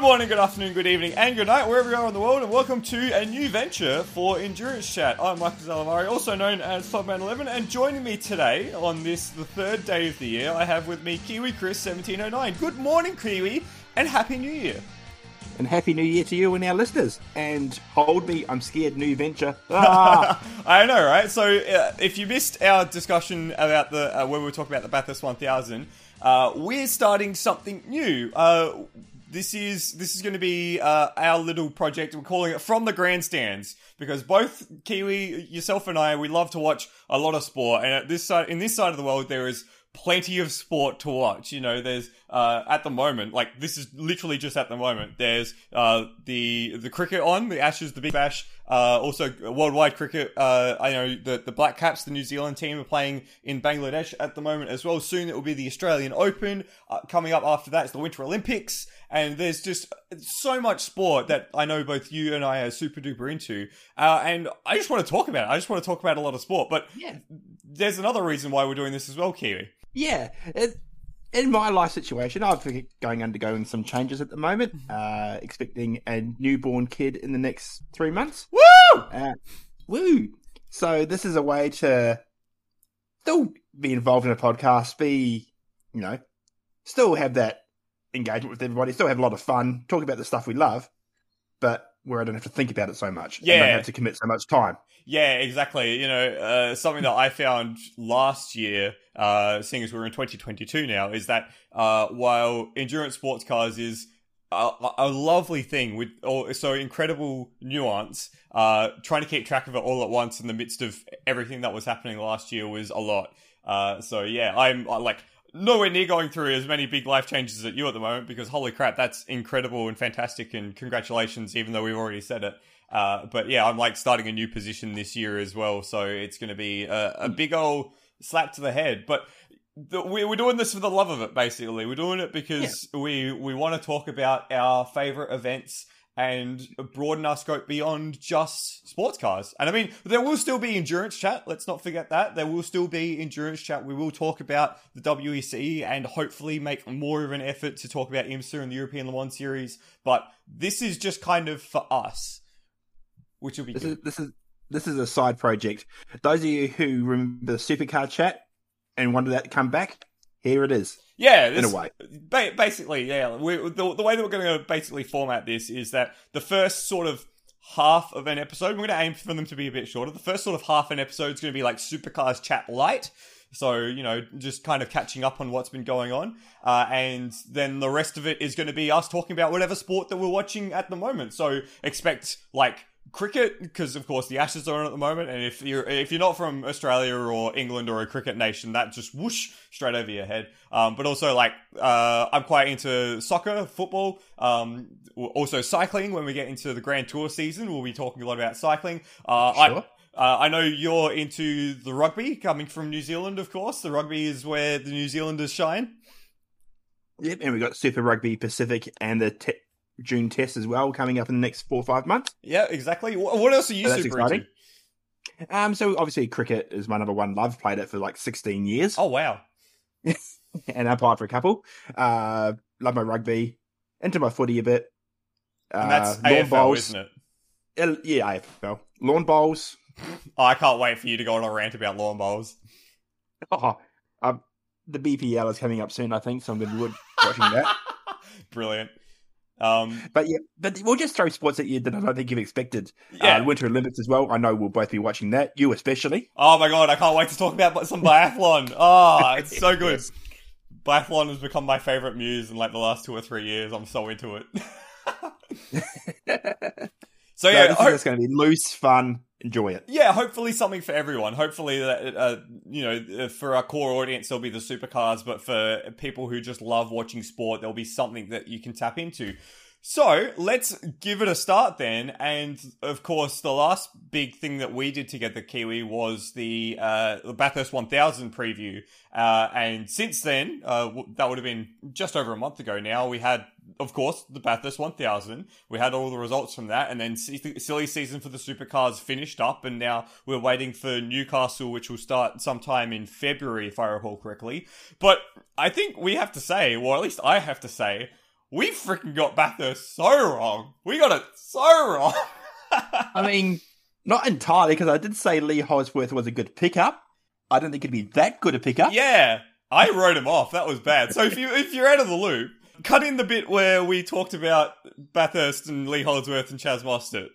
Good morning, good afternoon, good evening, and good night, wherever you are in the world, and welcome to a new venture for Endurance Chat. I'm Michael Zalavari, also known as Topman11, and joining me today on this, the third day of the year, I have with me Kiwi Chris 1709. Good morning, Kiwi, and Happy New Year. And Happy New Year to you and our listeners. And hold me, I'm scared, new venture. Ah. I know, right? So, uh, if you missed our discussion about the uh, when we were talking about the Bathurst 1000, uh, we're starting something new. Uh, this is this is going to be uh, our little project. We're calling it from the grandstands because both Kiwi, yourself, and I we love to watch a lot of sport, and at this side in this side of the world there is plenty of sport to watch. You know, there's uh, at the moment, like this is literally just at the moment. There's uh, the the cricket on the Ashes, the Big Bash. Uh, also, worldwide cricket. Uh, I know the the Black Caps, the New Zealand team, are playing in Bangladesh at the moment as well. Soon it will be the Australian Open. Uh, coming up after that is the Winter Olympics, and there's just so much sport that I know both you and I are super duper into. Uh, and I just want to talk about it. I just want to talk about a lot of sport. But Yeah. there's another reason why we're doing this as well, Kiwi. yeah. It, in my life situation, I'm going undergoing some changes at the moment, uh, expecting a newborn kid in the next three months. Woo! Uh, woo! So this is a way to still be involved in a podcast, be, you know, still have that engagement with everybody, still have a lot of fun, talk about the stuff we love, but where I don't have to think about it so much. and Yeah. don't have to commit so much time. Yeah, exactly. You know, uh, something that I found last year, uh, seeing as we're in 2022 now, is that uh, while endurance sports cars is a, a lovely thing with all, so incredible nuance, uh, trying to keep track of it all at once in the midst of everything that was happening last year was a lot. Uh, so yeah, I'm like nowhere near going through as many big life changes as you at the moment because holy crap, that's incredible and fantastic and congratulations, even though we've already said it. Uh, but yeah, I'm like starting a new position this year as well, so it's going to be a, a big old slap to the head. But the, we, we're doing this for the love of it, basically. We're doing it because we we want to talk about our favorite events and broaden our scope beyond just sports cars. And I mean, there will still be endurance chat. Let's not forget that. There will still be endurance chat. We will talk about the WEC and hopefully make more of an effort to talk about IMSA and the European Le Mans series. But this is just kind of for us, which will be This good. is this is this is a side project. Those of you who remember the supercar chat and wanted that to come back, here it is. Yeah, In a way. Ba- basically, yeah. We, the, the way that we're going to basically format this is that the first sort of half of an episode, we're going to aim for them to be a bit shorter. The first sort of half an episode is going to be like Supercars Chat Light. So, you know, just kind of catching up on what's been going on. Uh, and then the rest of it is going to be us talking about whatever sport that we're watching at the moment. So expect like cricket because of course the ashes are on at the moment and if you're if you're not from australia or england or a cricket nation that just whoosh straight over your head. Um, but also like uh, i'm quite into soccer football um, also cycling. When we get into the grand tour season we'll be talking a lot about cycling. Uh, Sure. I, uh, I know you're into the rugby coming from new zealand of course. The rugby is where the new zealanders shine. Yep, and we've got Super Rugby Pacific and the te- June test as well coming up in the next four or five months. yeah exactly what else are you Oh, that's super exciting. into Um, so obviously cricket is my number one love. Played it for like sixteen years, oh wow and umpired for a couple. Uh, love my rugby, into my footy a bit. Uh, and that's lawn afl bowls. isn't it Uh, Yeah, AFL. Lawn bowls. Oh, I can't wait for you to go on a rant about lawn bowls. Oh, um, the BPL is coming up soon, I think, so I'm going to be watching that. Brilliant. Um, But yeah, but we'll just throw sports at you that I don't think you've expected. yeah. Uh, Winter Olympics as well. I know we'll both be watching that. You especially. oh my god, I can't wait to talk about some biathlon. Oh, it's so good. Yes. Biathlon has become my favorite muse in like the last two or three years. I'm so into it. so yeah, this ho- is going to be loose, fun. Enjoy it. yeah, hopefully something for everyone. Hopefully that uh, you know, for our core audience, there'll be the supercars, but for people who just love watching sport, there'll be something that you can tap into. So let's give it a start then. And of course, the last big thing that we did together, Kiwi, was the uh, the Bathurst 1000 preview. Uh, and since then, uh, that would have been just over a month ago now. We had, of course, the Bathurst 1000. We had all the results from that, and then silly season for the supercars finished up, and now we're waiting for Newcastle, which will start sometime in February, if I recall correctly. But I think we have to say, or at least I have to say, we freaking got Bathurst so wrong. We got it so wrong. I mean, not entirely because I did say Lee Holdsworth was a good pickup. I don't think it'd be that good a pickup. yeah, I wrote him off. That was bad. So if you if you're out of the loop, cut in the bit where we talked about Bathurst and Lee Holdsworth and Chaz Mostert.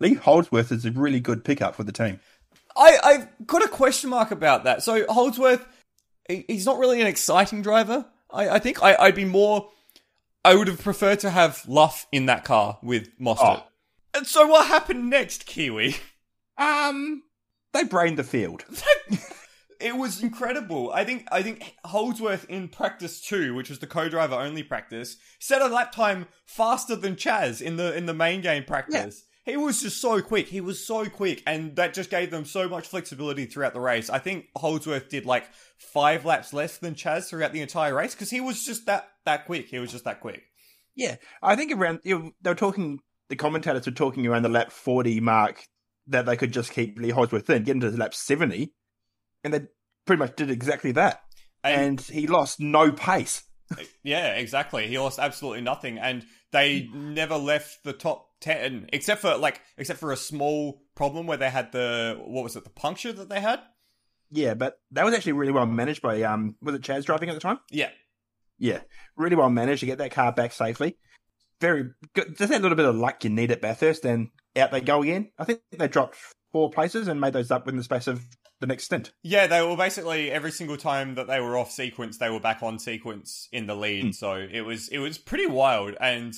Lee Holdsworth is a really good pickup for the team. I, I've got a question mark about that. So Holdsworth, he, he's not really an exciting driver. I, I think I, I'd be more. I would have preferred to have Luff in that car with Mostert. Oh. And so what happened next, Kiwi? Um, they brained the field. it was incredible. I think I think Holdsworth in practice two, which was the co-driver only practice, set a lap time faster than Chaz in the in the main game practice. He was just so quick. He was so quick, and that just gave them so much flexibility throughout the race. I think Holdsworth did like five laps less than Chaz throughout the entire race because he was just that that quick. He was just that quick. Yeah, I think around you know, they were talking. The commentators were talking around the lap forty mark that they could just keep Lee Holdsworth in, get into the lap seventy, and they pretty much did exactly that. And- And, he lost no pace. Yeah, exactly. He lost absolutely nothing, and they never left the top ten, except for like, except for a small problem where they had the what was it, the puncture that they had. Yeah, but that was actually really well managed by um was it Chaz driving at the time? Yeah, Yeah, really well managed to get that car back safely. Very good. Just that little bit of luck you need at Bathurst, and out they go again. I think they dropped four places and made those up in the space of the next stint. yeah. They were basically every single time that they were off sequence, they were back on sequence in the lead. Mm. So it was it was pretty wild, and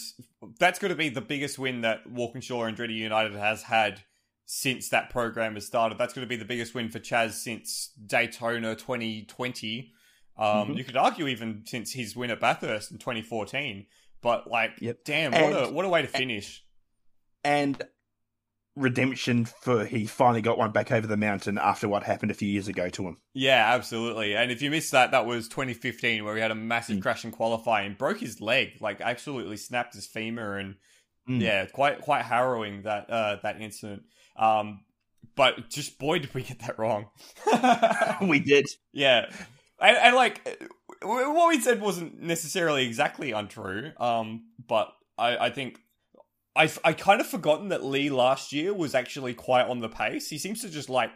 that's going to be the biggest win that Walkinshaw and Andretti United has had since that program has started. That's going to be the biggest win for Chaz since Daytona 2020. Um, Mhm. You could argue even since his win at Bathurst in 2014. But like, Yep. damn, And- what a what a way to finish. And redemption for he finally got one back over the mountain after what happened a few years ago to him. Yeah, absolutely. And if you missed that, that was 2015 where he had a massive Mm. crash in qualifying, broke his leg, like absolutely snapped his femur, and Mm. yeah, quite quite harrowing that uh, that incident. Um, but just boy, did we get that wrong. we did. yeah, and, and like what we said wasn't necessarily exactly untrue. Um, but I I think. I, I kind of forgotten that Lee last year was actually quite on the pace. He seems to just like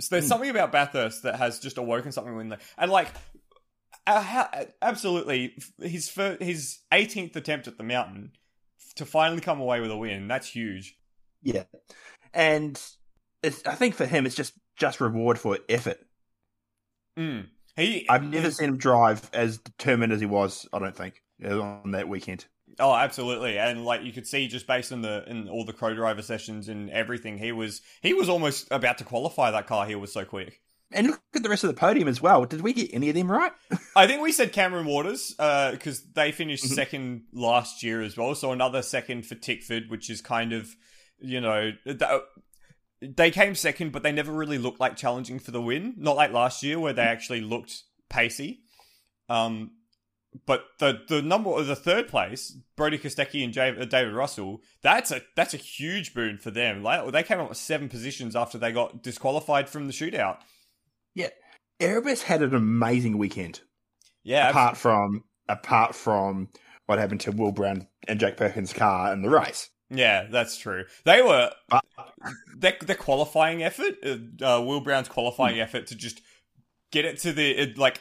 so there's Hmm. something about Bathurst that has just awoken something in there, and like, uh, how, absolutely, his fir- his 18th attempt at the mountain to finally come away with a win. That's huge. Yeah, and it's, I think for him it's just just reward for effort. Mm. He, I've never seen him drive as determined as he was. I don't think on that weekend. Oh, absolutely, and like you could see just based on the in all the co-driver sessions and everything, he was he was almost about to qualify that car. He was so quick. And look at the rest of the podium as well. Did we get any of them right? I think we said Cameron Waters because they finished Mhm. second last year as well. So another second for Tickford, which is kind of, you know, th- they came second, but they never really looked like challenging for the win. Not like last year where they actually looked pacey. Um, but the the number the third place, Brody Kostecki and uh, David Russell, that's a that's a huge boon for them. Like they came up with seven positions after they got disqualified from the shootout. Yeah, Erebus had an amazing weekend. Yeah, apart from apart from what happened to Will Brown and Jack Perkins' car in the race. Yeah, that's true. They were But their, their qualifying effort, uh, uh, Will Brown's qualifying effort to just get it to the it, like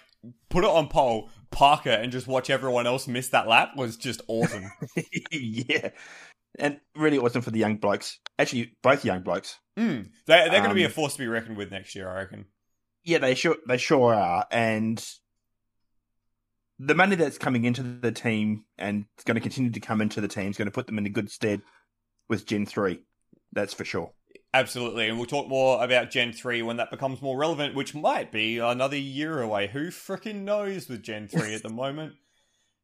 put it on pole, park it, and just watch everyone else miss that lap was just awesome. yeah, and really awesome for the young blokes. Actually, both young blokes. mm. They, they're going to be a Um, force to be reckoned with next year, I reckon. Yeah, they sure they sure are, and the money that's coming into the team and it's going to continue to come into the team is going to put them in a good stead with Gen three. That's for sure. Absolutely, and we'll talk more about Gen three when that becomes more relevant, which might be another year away. Who freaking knows with Gen three at the moment?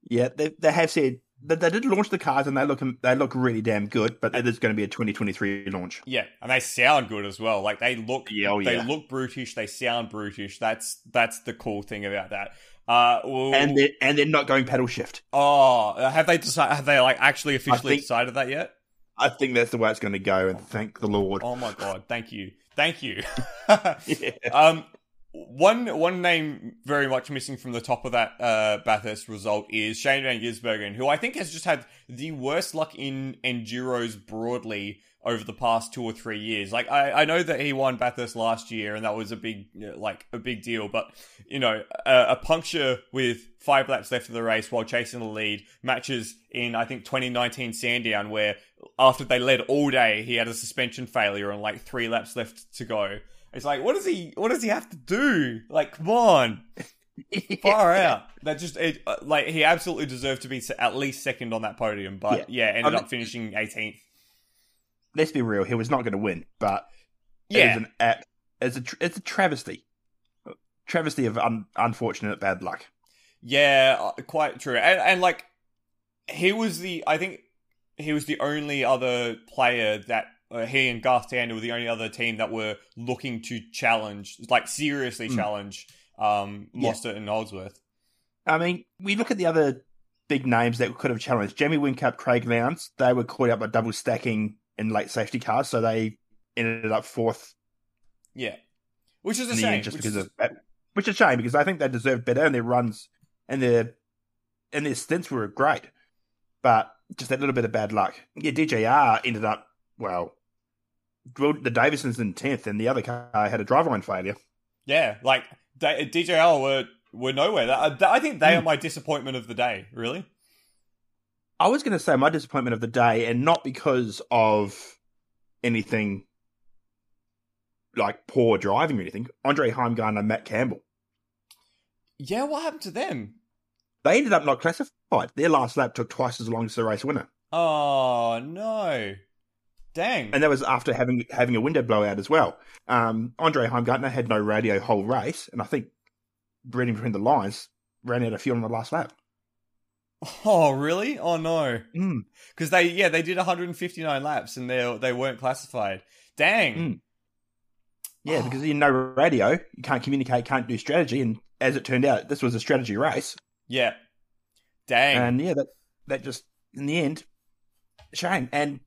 Yeah, they they have said that they did launch the cars and they look they look really damn good, but it is going to be a 2023 launch. Yeah, and they sound good as well. Like they look Yeah, oh, they yeah. look brutish, they sound brutish. That's that's the cool thing about that. Uh, well, and they're and they're not going pedal shift. oh, have they decided? Have they like actually officially think- decided that yet? I think that's the way it's going to go, and thank the Lord. Oh my god! Thank you, thank you. Yeah. um, one one name very much missing from the top of that uh, Bathurst result is Shane Van Gisbergen, who I think has just had the worst luck in enduros broadly over the past two or three years. Like I, I know that he won Bathurst last year, and that was a big like a big deal. But you know, a, a puncture with five laps left of the race while chasing the lead matches in I think 2019 Sandown, where after they led all day, he had a suspension failure and like three laps left to go. It's like, what does he? What does he have to do? Like, come on, far out. That just it, uh, like he absolutely deserved to be at least second on that podium, but yeah, yeah ended I'm, up finishing 18th. Let's be real, he was not going to win, but yeah, it an it's a it's a travesty, travesty of un, unfortunate bad luck. Yeah, uh, quite true, and and like he was the I think he was the only other player that uh, he and Garth Tander were the only other team that were looking to challenge, like seriously mm. challenge um, yeah. and Holdsworth. I mean, we look at the other big names that could have challenged. Jamie Whincup, Craig Lowndes, they were caught up by double stacking in late safety cars, so they ended up fourth. Yeah, which is a shame. Just because is... of which is a shame because I think they deserved better and their runs and their and their stints were great, but just that little bit of bad luck. Yeah, DJR ended up well the Davisons in tenth, and the other car had a driveline failure. Yeah, like DJR were were nowhere. I think they are hmm. my disappointment of the day. Really, I was going to say my disappointment of the day, and not because of anything like poor driving or anything. Andre Heimgartner and Matt Campbell. Yeah, what happened to them? They ended up not classified. Their last lap took twice as long as the race winner. Oh no! Dang. And that was after having having a window blowout as well. Um, Andre Heimgartner had no radio whole race, and I think reading between the lines, ran out of fuel on the last lap. Oh, really? Oh no. Because mm. they yeah they did 159 laps and they they weren't classified. Dang. Mm. Yeah, oh. because you know radio, you can't communicate, can't do strategy, and as it turned out, this was a strategy race. Yeah. Dang. And yeah, that that just in the end, shame. And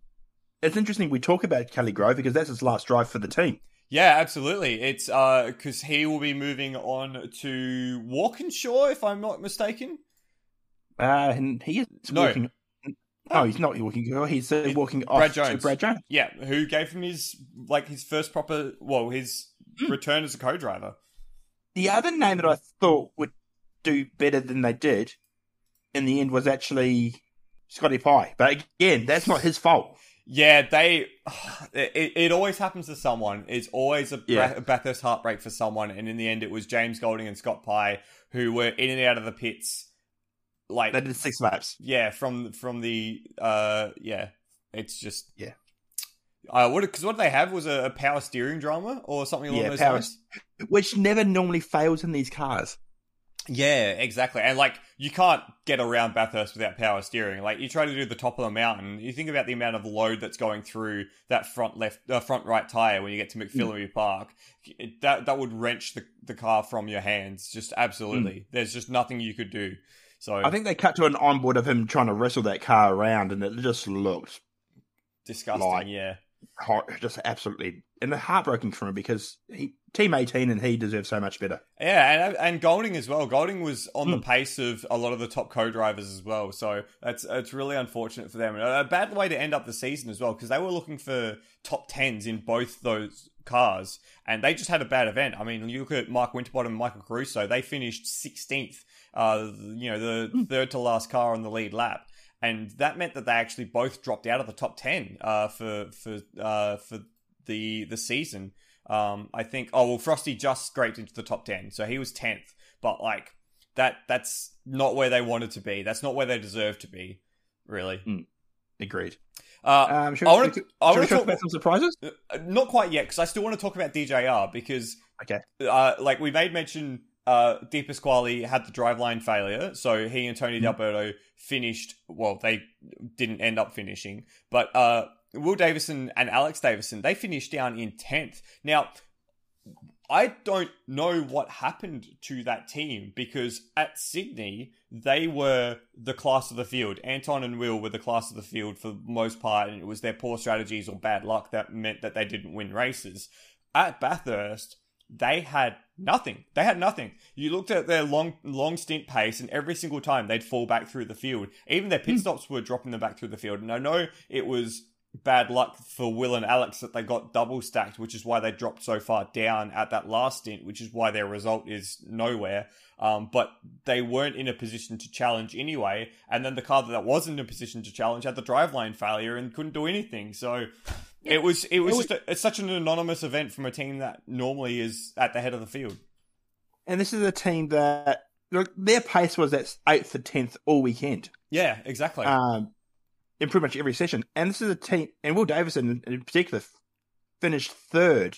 it's interesting we talk about Kelly Grove because that's his last drive for the team. Yeah, absolutely. It's uh because he will be moving on to Walkinshaw, if I'm not mistaken. Uh, and he is no. walking. No, he's not walking. He's uh, walking off Brad Jones. to Brad Jones. Yeah, who gave him his like his first proper, well, his mm. return as a co-driver. The other name that I thought would do better than they did in the end was actually Scotty Pye. But again, that's not his fault. Yeah, they. It, it always happens to someone. It's always a, yeah. a Bathurst heartbreak for someone, and in the end, it was James Golding and Scott Pye who were in and out of the pits. Like they did six laps. Yeah, from from the uh, yeah, it's just yeah. Uh, what because what they have was a, a, power steering drama or something along yeah, those power, lines, which never normally fails in these cars. Yeah, exactly. And like you can't get around Bathurst without power steering. Like you try to do the top of the mountain, you think about the amount of load that's going through that front left, uh, front right tire when you get to McPhillamy mm. Park. It, that that would wrench the the car from your hands. Just absolutely. Mm. There's just nothing you could do. So I think they cut to an onboard of him trying to wrestle that car around, and it just looked disgusting. Like, yeah, just absolutely and heartbreaking for him because he team 18 and he deserves so much better yeah and, and golding as well golding was on mm. the hmm. pace of a lot of the top co-drivers as well so that's it's really unfortunate for them a bad way to end up the season as well because they were looking for top 10s in both those cars and they just had a bad event i mean you look at mark winterbottom and michael caruso they finished 16th uh, you know the mm. third to last car on the lead lap and that meant that they actually both dropped out of the top ten uh, for for uh, for the the season. Um, I think. Oh well, Frosty just scraped into the top ten, so he was tenth. But like that, that's not where they wanted to be. That's not where they deserve to be. Really, mm, agreed. Uh, um, should, I want to talk, talk about some surprises. Uh, not quite yet, because I still want to talk about DJR because okay, uh, like we made mention uh, De Pasquale had the driveline failure, so he and Tony mm. D'Alberto finished. Well, they didn't end up finishing, but uh, Will Davison and Alex Davison they finished down in tenth. Now, I don't know what happened to that team because at Sydney they were the class of the field. Anton and Will were the class of the field for the most part, and it was their poor strategies or bad luck that meant that they didn't win races. At Bathurst, they had nothing. They had nothing. You looked at their long long stint pace, and every single time they'd fall back through the field. Even their pit stops were dropping them back through the field. And I know it was bad luck for Will and Alex that they got double stacked, which is why they dropped so far down at that last stint, which is why their result is nowhere. Um, but they weren't in a position to challenge anyway. And then the car that wasn't in a position to challenge had the driveline failure and couldn't do anything. So it was it was, It was- just a, it's such an anonymous event from a team that normally is at the head of the field. And this is a team that look, their pace was at eighth to tenth all weekend, Yeah, exactly. um, in pretty much every session. And this is a team, and Will Davison in particular finished third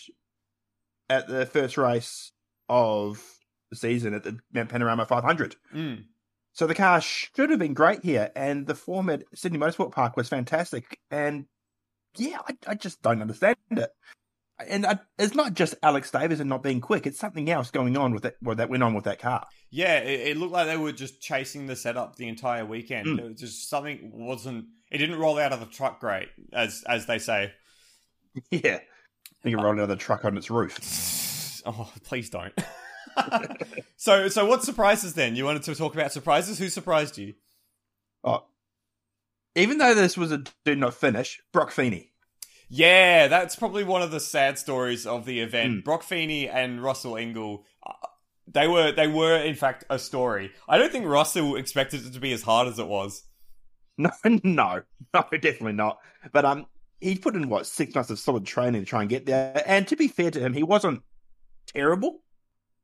at the first race of the season at the Mount Panorama 500. Mm. So the car should have been great here, and the form at Sydney Motorsport Park was fantastic. And yeah, I, I just don't understand it. And I, it's not just Alex Davison not being quick; it's something else going on with it. What that went on with that car. Yeah, it, it looked like they were just chasing the setup the entire weekend. Mm. It was just something wasn't. It didn't roll out of the truck great, as as they say. Yeah, I think it rolled out of the truck on its roof. Oh, please don't. so, so what surprises then? You wanted to talk about surprises. Who surprised you? Oh, even though this was a do not finish, Broc Feeney. Yeah, that's probably one of the sad stories of the event. Mm. Broc Feeney and Russell Ingall, uh, they were they were in fact a story. I don't think Russell expected it to be as hard as it was. No, no, no, definitely not. But um, he put in what six months of solid training to try and get there. And to be fair to him, he wasn't terrible,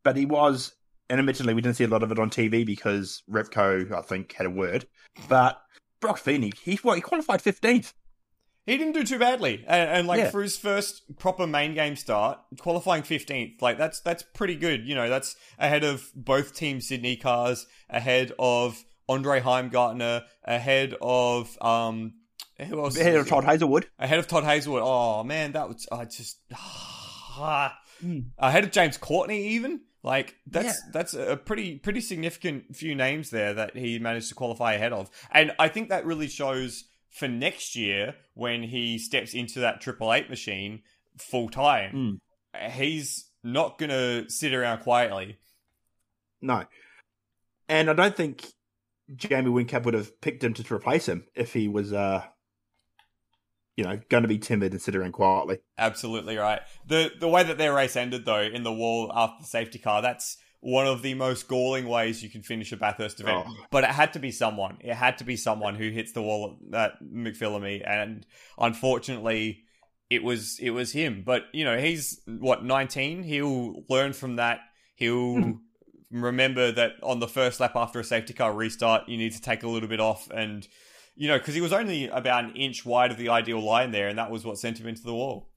but he was. And admittedly, we didn't see a lot of it on TV because Repco, I think, had a word. But Broc Feeney, he what he qualified fifteenth. He didn't do too badly, and, and like Yeah. for his first proper main game start, qualifying fifteenth, like that's that's pretty good. You know, that's ahead of both Team Sydney cars, ahead of Andre Heimgartner, ahead of um, who else? Ahead of Todd Hazelwood. ahead of Todd Hazelwood. Oh man, that was I just Hmm. ahead of James Courtney even. Like that's Yeah. that's a pretty pretty significant few names there that he managed to qualify ahead of, and I think that really shows for next year when he steps into that Triple Eight machine full time. He's not gonna sit around quietly. No, and I don't think Jamie Whincup would have picked him to replace him if he was, uh, you know, going to be timid and sit around quietly. Absolutely right. The the way that their race ended though in the wall after the safety car, that's one of the most galling ways you can finish a Bathurst event. Oh. But it had to be someone. It had to be someone who hits the wall at McPhillamy, and unfortunately, it was it was him. But you know, he's what nineteen. He'll learn from that. He'll Hmm. remember that on the first lap after a safety car restart, you need to take a little bit off and. You know, because he was only about an inch wide of the ideal line there, and that was what sent him into the wall.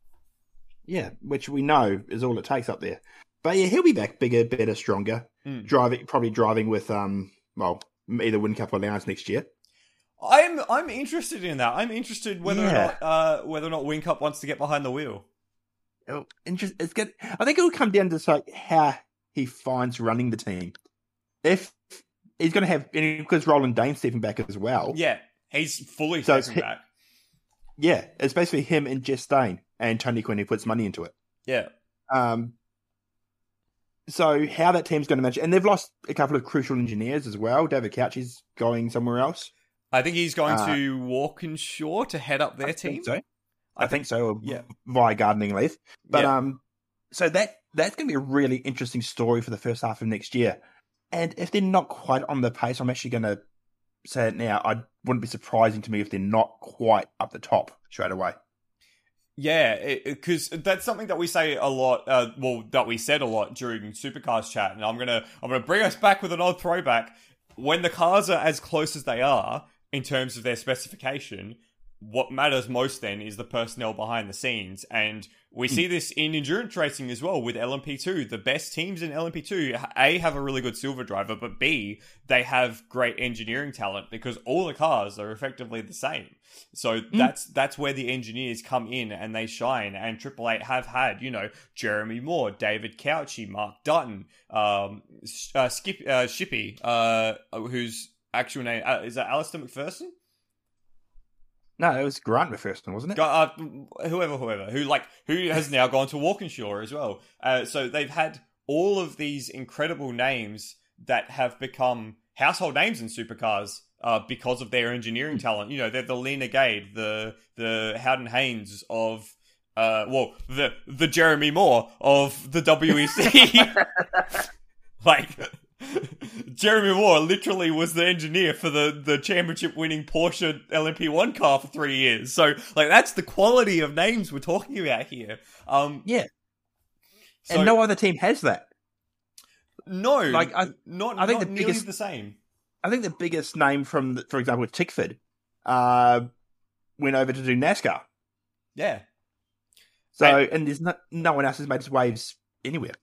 Yeah, which we know is all it takes up there. But yeah, he'll be back bigger, better, stronger. Mm. Driving, probably driving with um, well, either Whincup or Lowndes next year. I'm I'm interested in that. I'm interested whether or not uh, whether or not Whincup wants to get behind the wheel. Oh, just it's good. I think it'll come down to like how he finds running the team. If he's going to have, because Roland Dane stepping back as well. Yeah, he's fully So hi- back. Yeah, it's basically him and Jess Dane and Tony Quinn who puts money into it. Yeah, Um, so how that team's going to match, and they've lost a couple of crucial engineers as well. David Cauchi is going somewhere else. I think he's going Uh, to Walkinshaw to head up their I team. think so. I, think so. yeah. via gardening leave. But Yeah. um, so that that's going to be a really interesting story for the first half of next year. And if they're not quite on the pace, I'm actually going to say it now. I wouldn't be surprising to me if they're not quite up the top straight away. Yeah, because that's something that we say a lot. Uh, well, that we said a lot during Supercars chat, and I'm gonna I'm gonna bring us back with an old throwback. When the cars are as close as they are in terms of their specification, what matters most then is the personnel behind the scenes, and we see this in endurance racing as well with LMP2. The best teams in LMP2 a have a really good silver driver, but b they have great engineering talent because all the cars are effectively the same. So that's that's where the engineers come in and they shine. And Triple Eight have had, you know, Jeremy Moore, David Cauchi, Mark Dutton, um, uh, Skip uh, Shippy, uh, whose actual name uh, is that Alistair McPherson? No, it was Grant McPherson, wasn't it? Uh, whoever, whoever, who like who has now gone to Walkinshaw as well. Uh, so they've had all of these incredible names that have become household names in supercars uh, because of their engineering talent. You know, they're the Leena Gade, the the Howden Haynes of uh, well, the the Jeremy Moore of the WEC. like Jeremy Moore literally was the engineer for the the championship winning Porsche LMP1 car for three years. So like that's the quality of names we're talking about here. Um, Yeah. so- and no other team has that. no, like, I- not. I think not the nearly biggest- the same. I think the biggest name from, the, for example, Tickford, uh, went over to do NASCAR. Yeah, So, And- and there's no, no one else has made its waves anywhere.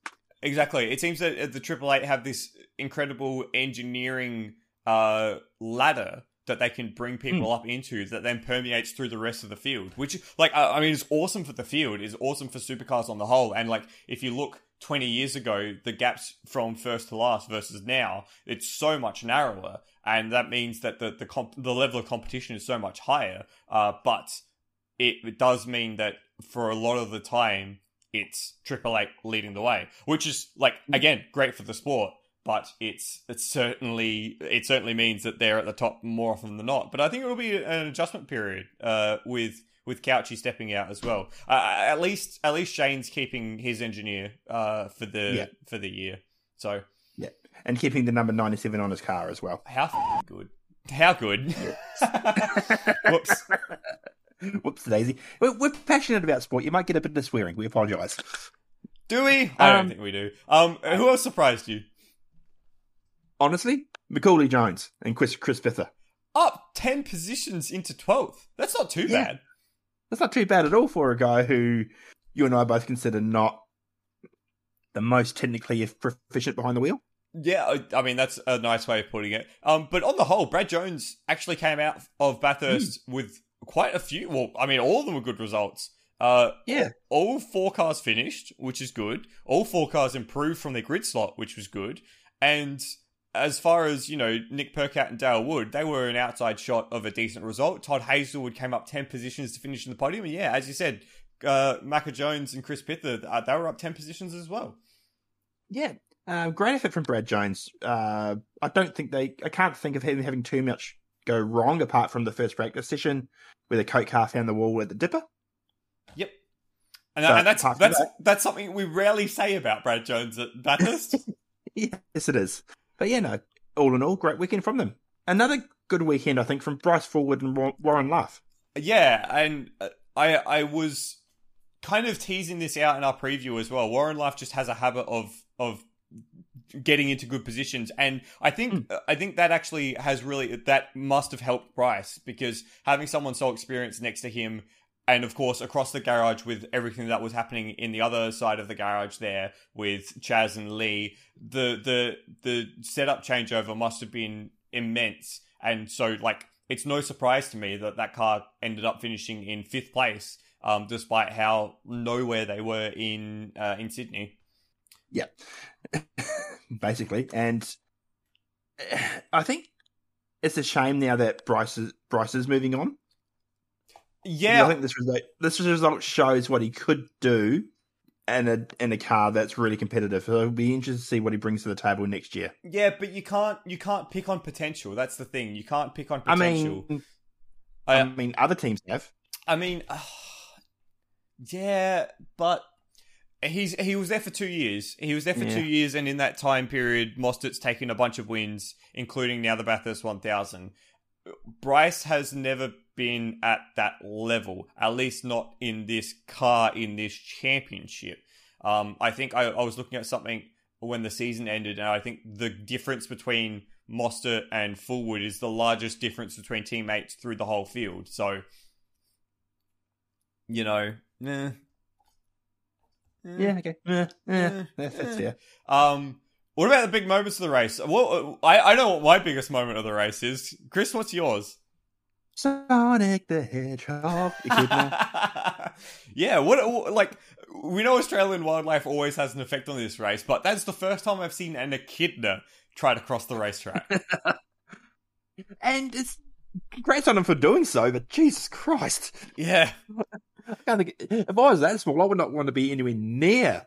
Exactly. It seems that the Triple Eight have this incredible engineering uh, ladder that they can bring people up into that then permeates through the rest of the field. Which, like, I I mean, is awesome for the field. Is awesome for supercars on the whole. And like, if you look. 20 years ago, the gaps from first to last versus now, it's so much narrower. And that means that the, the, comp- the level of competition is so much higher. Uh, but it, it does mean that for a lot of the time, it's Triple Eight leading the way, which is like again great for the sport, but it's it's certainly it certainly means that they're at the top more often than not. But I think it will be an adjustment period uh, with with Cauchi stepping out as well. Uh, at least at least Shane's keeping his engineer uh, for the Yeah. for the year. So yeah, And keeping the number 97 on his car as well. how f***ing good? How good? Whoops. Whoops, Daisy. We're, we're passionate about sport. You might get a bit of swearing. We apologise. Do we? I don't Um, think we do. Um, who else surprised you? Honestly, Macaulay Jones and Chris, Chris Pither. Up ten positions into twelfth. That's not too Yeah. bad. That's not too bad at all for a guy who you and I both consider not the most technically proficient behind the wheel. Yeah, I, mean that's a nice way of putting it. Um, but on the whole, Brad Jones actually came out of Bathurst with quite a few. Well, I mean, all of them were good results. Uh, Yeah. all four cars finished, which is good. All four cars improved from their grid slot, which was good. And as far as you know, Nick Percat and Dale Wood, they were an outside shot of a decent result. Todd Hazelwood came up ten positions to finish in the podium, and yeah, as you said, uh, Jones and Chris Pither, uh, they were up ten positions as well. Yeah. Uh, great effort from Brad Jones. Uh, I don't think they, I can't think of him having too much go wrong apart from the first practice session where the coke car found the wall at the dipper. Yep. And, and that's that's that- that's something we rarely say about Brad Jones at Bathurst. yes, it is. But yeah, no, all in all, great weekend from them. Another good weekend, I think, from Bryce Fullwood and Warren Luff. yeah, and uh, I I was kind of teasing this out in our preview as well. Warren Luff just has a habit of of getting into good positions and i think i think that actually has really that must have helped bryce because having someone so experienced next to him and of course across the garage with everything that was happening in the other side of the garage there with chaz and lee the the the setup changeover must have been immense and so like it's no surprise to me that that car ended up finishing in fifth place um, despite how nowhere they were in uh, in sydney yeah basically. And I think it's a shame now that Bryce is, Bryce is moving on. Yeah I think this result, this result shows what he could do in a in a car that's really competitive. So it'll be interesting to see what he brings to the table next year. Yeah, but you can't you can't pick on potential. That's the thing. You can't pick on I potential. mean, I, I mean, other teams have. I mean, yeah, but he's he was there for two years. He was there for Yeah. two years, and in that time period, Mostert's taken a bunch of wins, including now the Bathurst 1000. Bryce has never been at that level, at least not in this car in this championship. Um, I think I, I was looking at something when the season ended, and I think the difference between Mostert and Fullwood is the largest difference between teammates through the whole field. So, you know, eh. Yeah, okay. Yeah, yeah, Eh, that's, fair. Um, what about the big moments of the race? Well, I I know what my biggest moment of the race is. Chris, what's yours? Sonic the Hedgehog. Yeah, what like we know Australian wildlife always has an effect on this race, but that's the first time I've seen an echidna try to cross the racetrack. and it's congrats on him for doing so, but Jesus Christ. Yeah. I can't think, if I was that small, I would not want to be anywhere near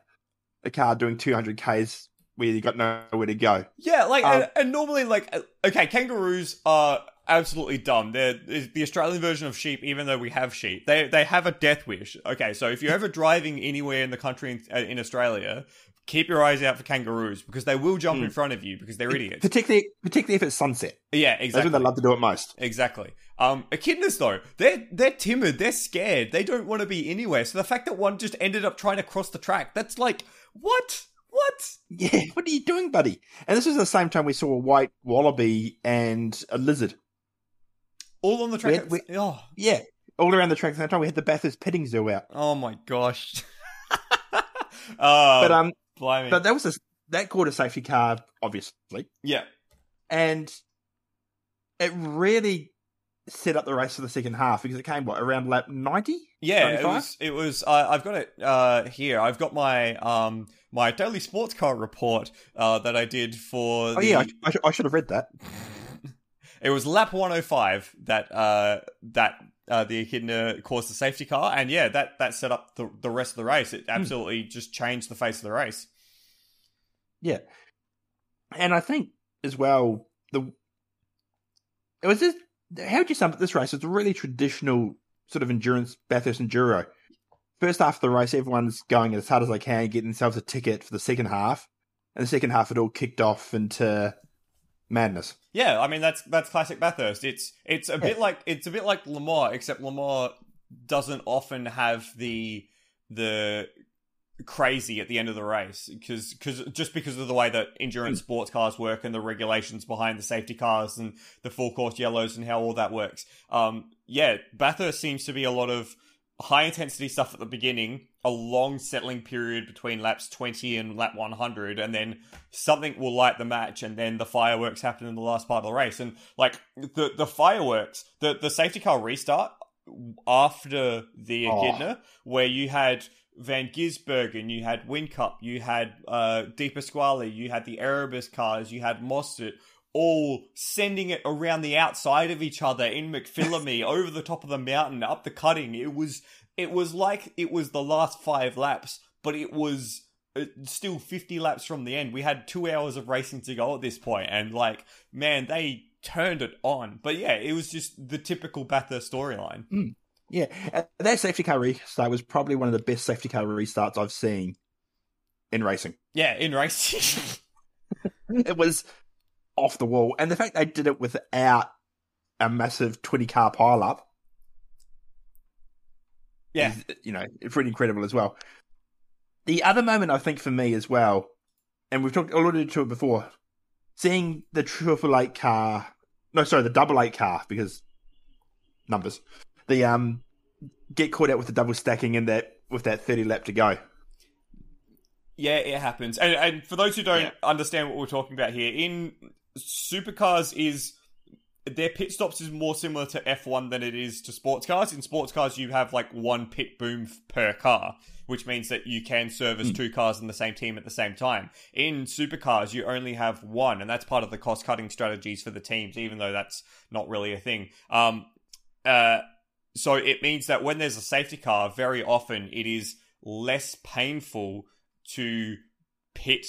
a car doing 200 Ks where you got nowhere to go. Yeah, like, Um, and, and normally, like, okay, kangaroos are absolutely dumb. They're the Australian version of sheep, even though we have sheep. They they have a death wish. Okay, so if you're ever driving anywhere in the country in, uh, in Australia, keep your eyes out for kangaroos because they will jump in Mm. front of you because they're idiots. Particularly, particularly if it's sunset. Yeah, That's exactly. when they love to do it most. Exactly. Um, echidnas though, they're they're timid, they're scared, they don't want to be anywhere. So the fact that one just ended up trying to cross the track, that's like what? What? Yeah, what are you doing, buddy? And this was the same time we saw a white wallaby and a lizard. All on the track. We- at- oh, Yeah, all around the track. At the same time, we had the Bathurst petting zoo out. oh my gosh. uh, But um, blimey. but that was a, that caught a safety car, obviously, yeah, and it really set up the race for the second half because it came what around lap ninety. Yeah. It was. It was. Uh, I've got it uh, here. I've got my um my daily sports car report uh, that I did for. Oh the, yeah, I, I, sh- I should have read that. It was lap 105 that uh, that uh, the Echidna caused the safety car, and yeah, that that set up the the rest of the race. It absolutely just changed the face of the race. Yeah, and I think as well the it was just how would you sum up this race? It's a really traditional sort of endurance Bathurst enduro. First half of the race, everyone's going as hard as they can, getting themselves a ticket for the second half. And the second half, it all kicked off into madness. Yeah, I mean that's that's classic Bathurst. It's it's a bit like it's a bit like Le Mans, except Le Mans doesn't often have the the crazy at the end of the race because cause, just because of the way that endurance sports cars work and the regulations behind the safety cars and the full course yellows and how all that works. Um, yeah, Bathurst seems to be a lot of high intensity stuff at the beginning, a long settling period between laps 20 and lap 100, and then something will light the match, and then the fireworks happen in the last part of the race. And like the the fireworks, the the safety car restart after the Oh. Where you had Van Gisbergen, you had Whincup, you had uh, De Pasquale, you had the Erebus cars, you had Mostert, all sending it around the outside of each other in McPhillamy, over the top of the mountain, up the cutting. It was it was like it was the last five laps, but it was uh, still 50 laps from the end. We had two hours of racing to go at this point, and like, man, they turned it on. But yeah, it was just the typical Bathurst storyline. Yeah, that safety car restart was probably one of the best safety car restarts I've seen in racing. Yeah, in racing. It was off the wall, and the fact they did it without a massive twenty car pile up, yeah, is, you know, it's pretty incredible as well. The other moment I think for me as well, and we've talked alluded to it before, seeing the triple eight car, no, sorry, the double eight car because numbers, the um, get caught out with the double stacking in that with that thirty lap to go. Yeah, it happens. And, and for those who don't Yeah. understand what we're talking about here, in supercars is their pit stops is more similar to F1 than it is to sports cars. In sports cars, you have like one pit boom per car, which means that you can service two cars in the same team at the same time. In supercars, you only have one, and that's part of the cost cutting strategies for the teams, even though that's not really a thing. Um, uh, so it means that when there's a safety car, very often it is less painful to pit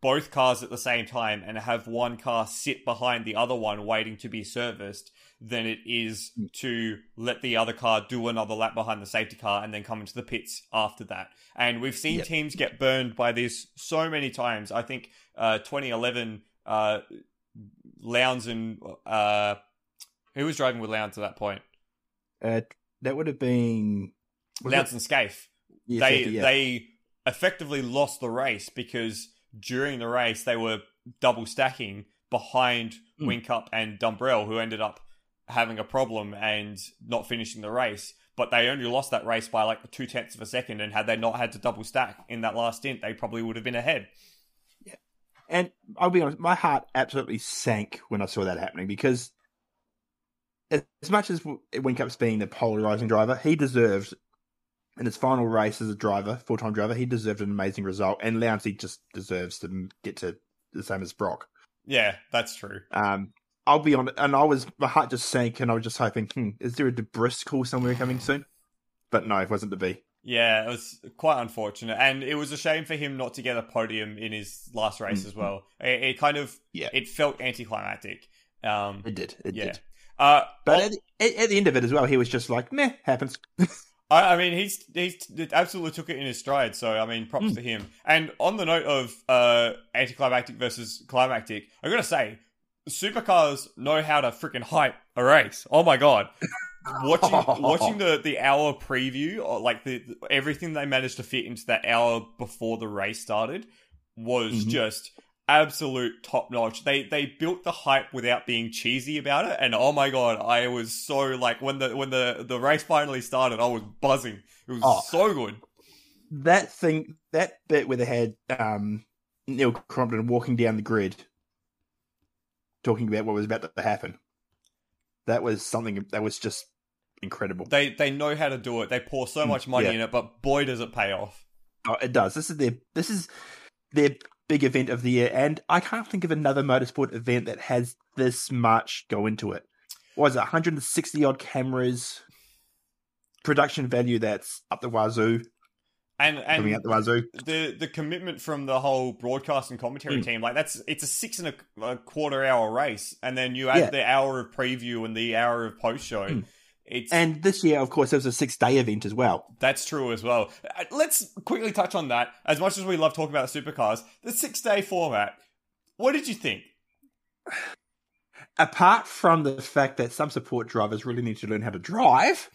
both cars at the same time and have one car sit behind the other one waiting to be serviced than it is to let the other car do another lap behind the safety car and then come into the pits after that. And we've seen Yep. teams get burned by this so many times. I think uh, 2011, uh, Lowndes and uh, who was driving with Lowndes at that point? Uh, that would have been it- and Skaife. yeah, they safety, yeah. they effectively lost the race because during the race they were double stacking behind Mm. Whincup and Dumbrell, who ended up having a problem and not finishing the race. But they only lost that race by like two tenths of a second, and had they not had to double stack in that last stint, they probably would have been ahead. Yeah, And I'll be honest, my heart absolutely sank when I saw that happening because, as much as Whincup's being the polarizing driver, he deserved in his final race as a driver, full time driver, he deserved an amazing result. And he just deserves to get to the same as Brock. Yeah, that's true. Um, I'll be on it, and I was my heart just sank, and I was just hoping, hmm, is there a Debris call somewhere coming soon? But no, it wasn't to be. Yeah, it was quite unfortunate, and it was a shame for him not to get a podium in his last race Mm-hmm. as well. It, it kind of Yeah. it felt anticlimactic. Um, It did. It yeah, did. Uh, But at, at, at the end of it as well, he was just like, meh, happens. I, I mean, he's he's absolutely took it in his stride. So I mean, props Mm. to him. And on the note of uh, anticlimactic versus climactic, I gotta say, supercars know how to freaking hype a race. Oh my god. Watching watching the, the hour preview, or like the everything they managed to fit into that hour before the race started, was Mhm. just absolute top notch. They they built the hype without being cheesy about it, and oh my god, I was so like when the when the the race finally started, I was buzzing. It was Oh. so good. that thing, that bit where they had um, Neil Crompton walking down the grid, talking about what was about to happen. That was something that was just incredible. They they know how to do it. They pour so Mm, much money yeah. in it, but boy does it pay off. Oh, it does. This is their this is their big event of the year, and I can't think of another motorsport event that has this much go into it. What is it? 160 odd cameras, production value that's up the wazoo, And coming out the wazoo. the the commitment from the whole broadcast and commentary Mm. team, like that's it's a six and a, a quarter hour race, and then you add Yeah. the hour of preview and the hour of post show. Mm. It's And this year, of course, there was a six day event as well. That's true as well. Uh, Let's quickly touch on that. As much as we love talking about supercars, the six day format. What did you think? Apart from the fact that some support drivers really need to learn how to drive,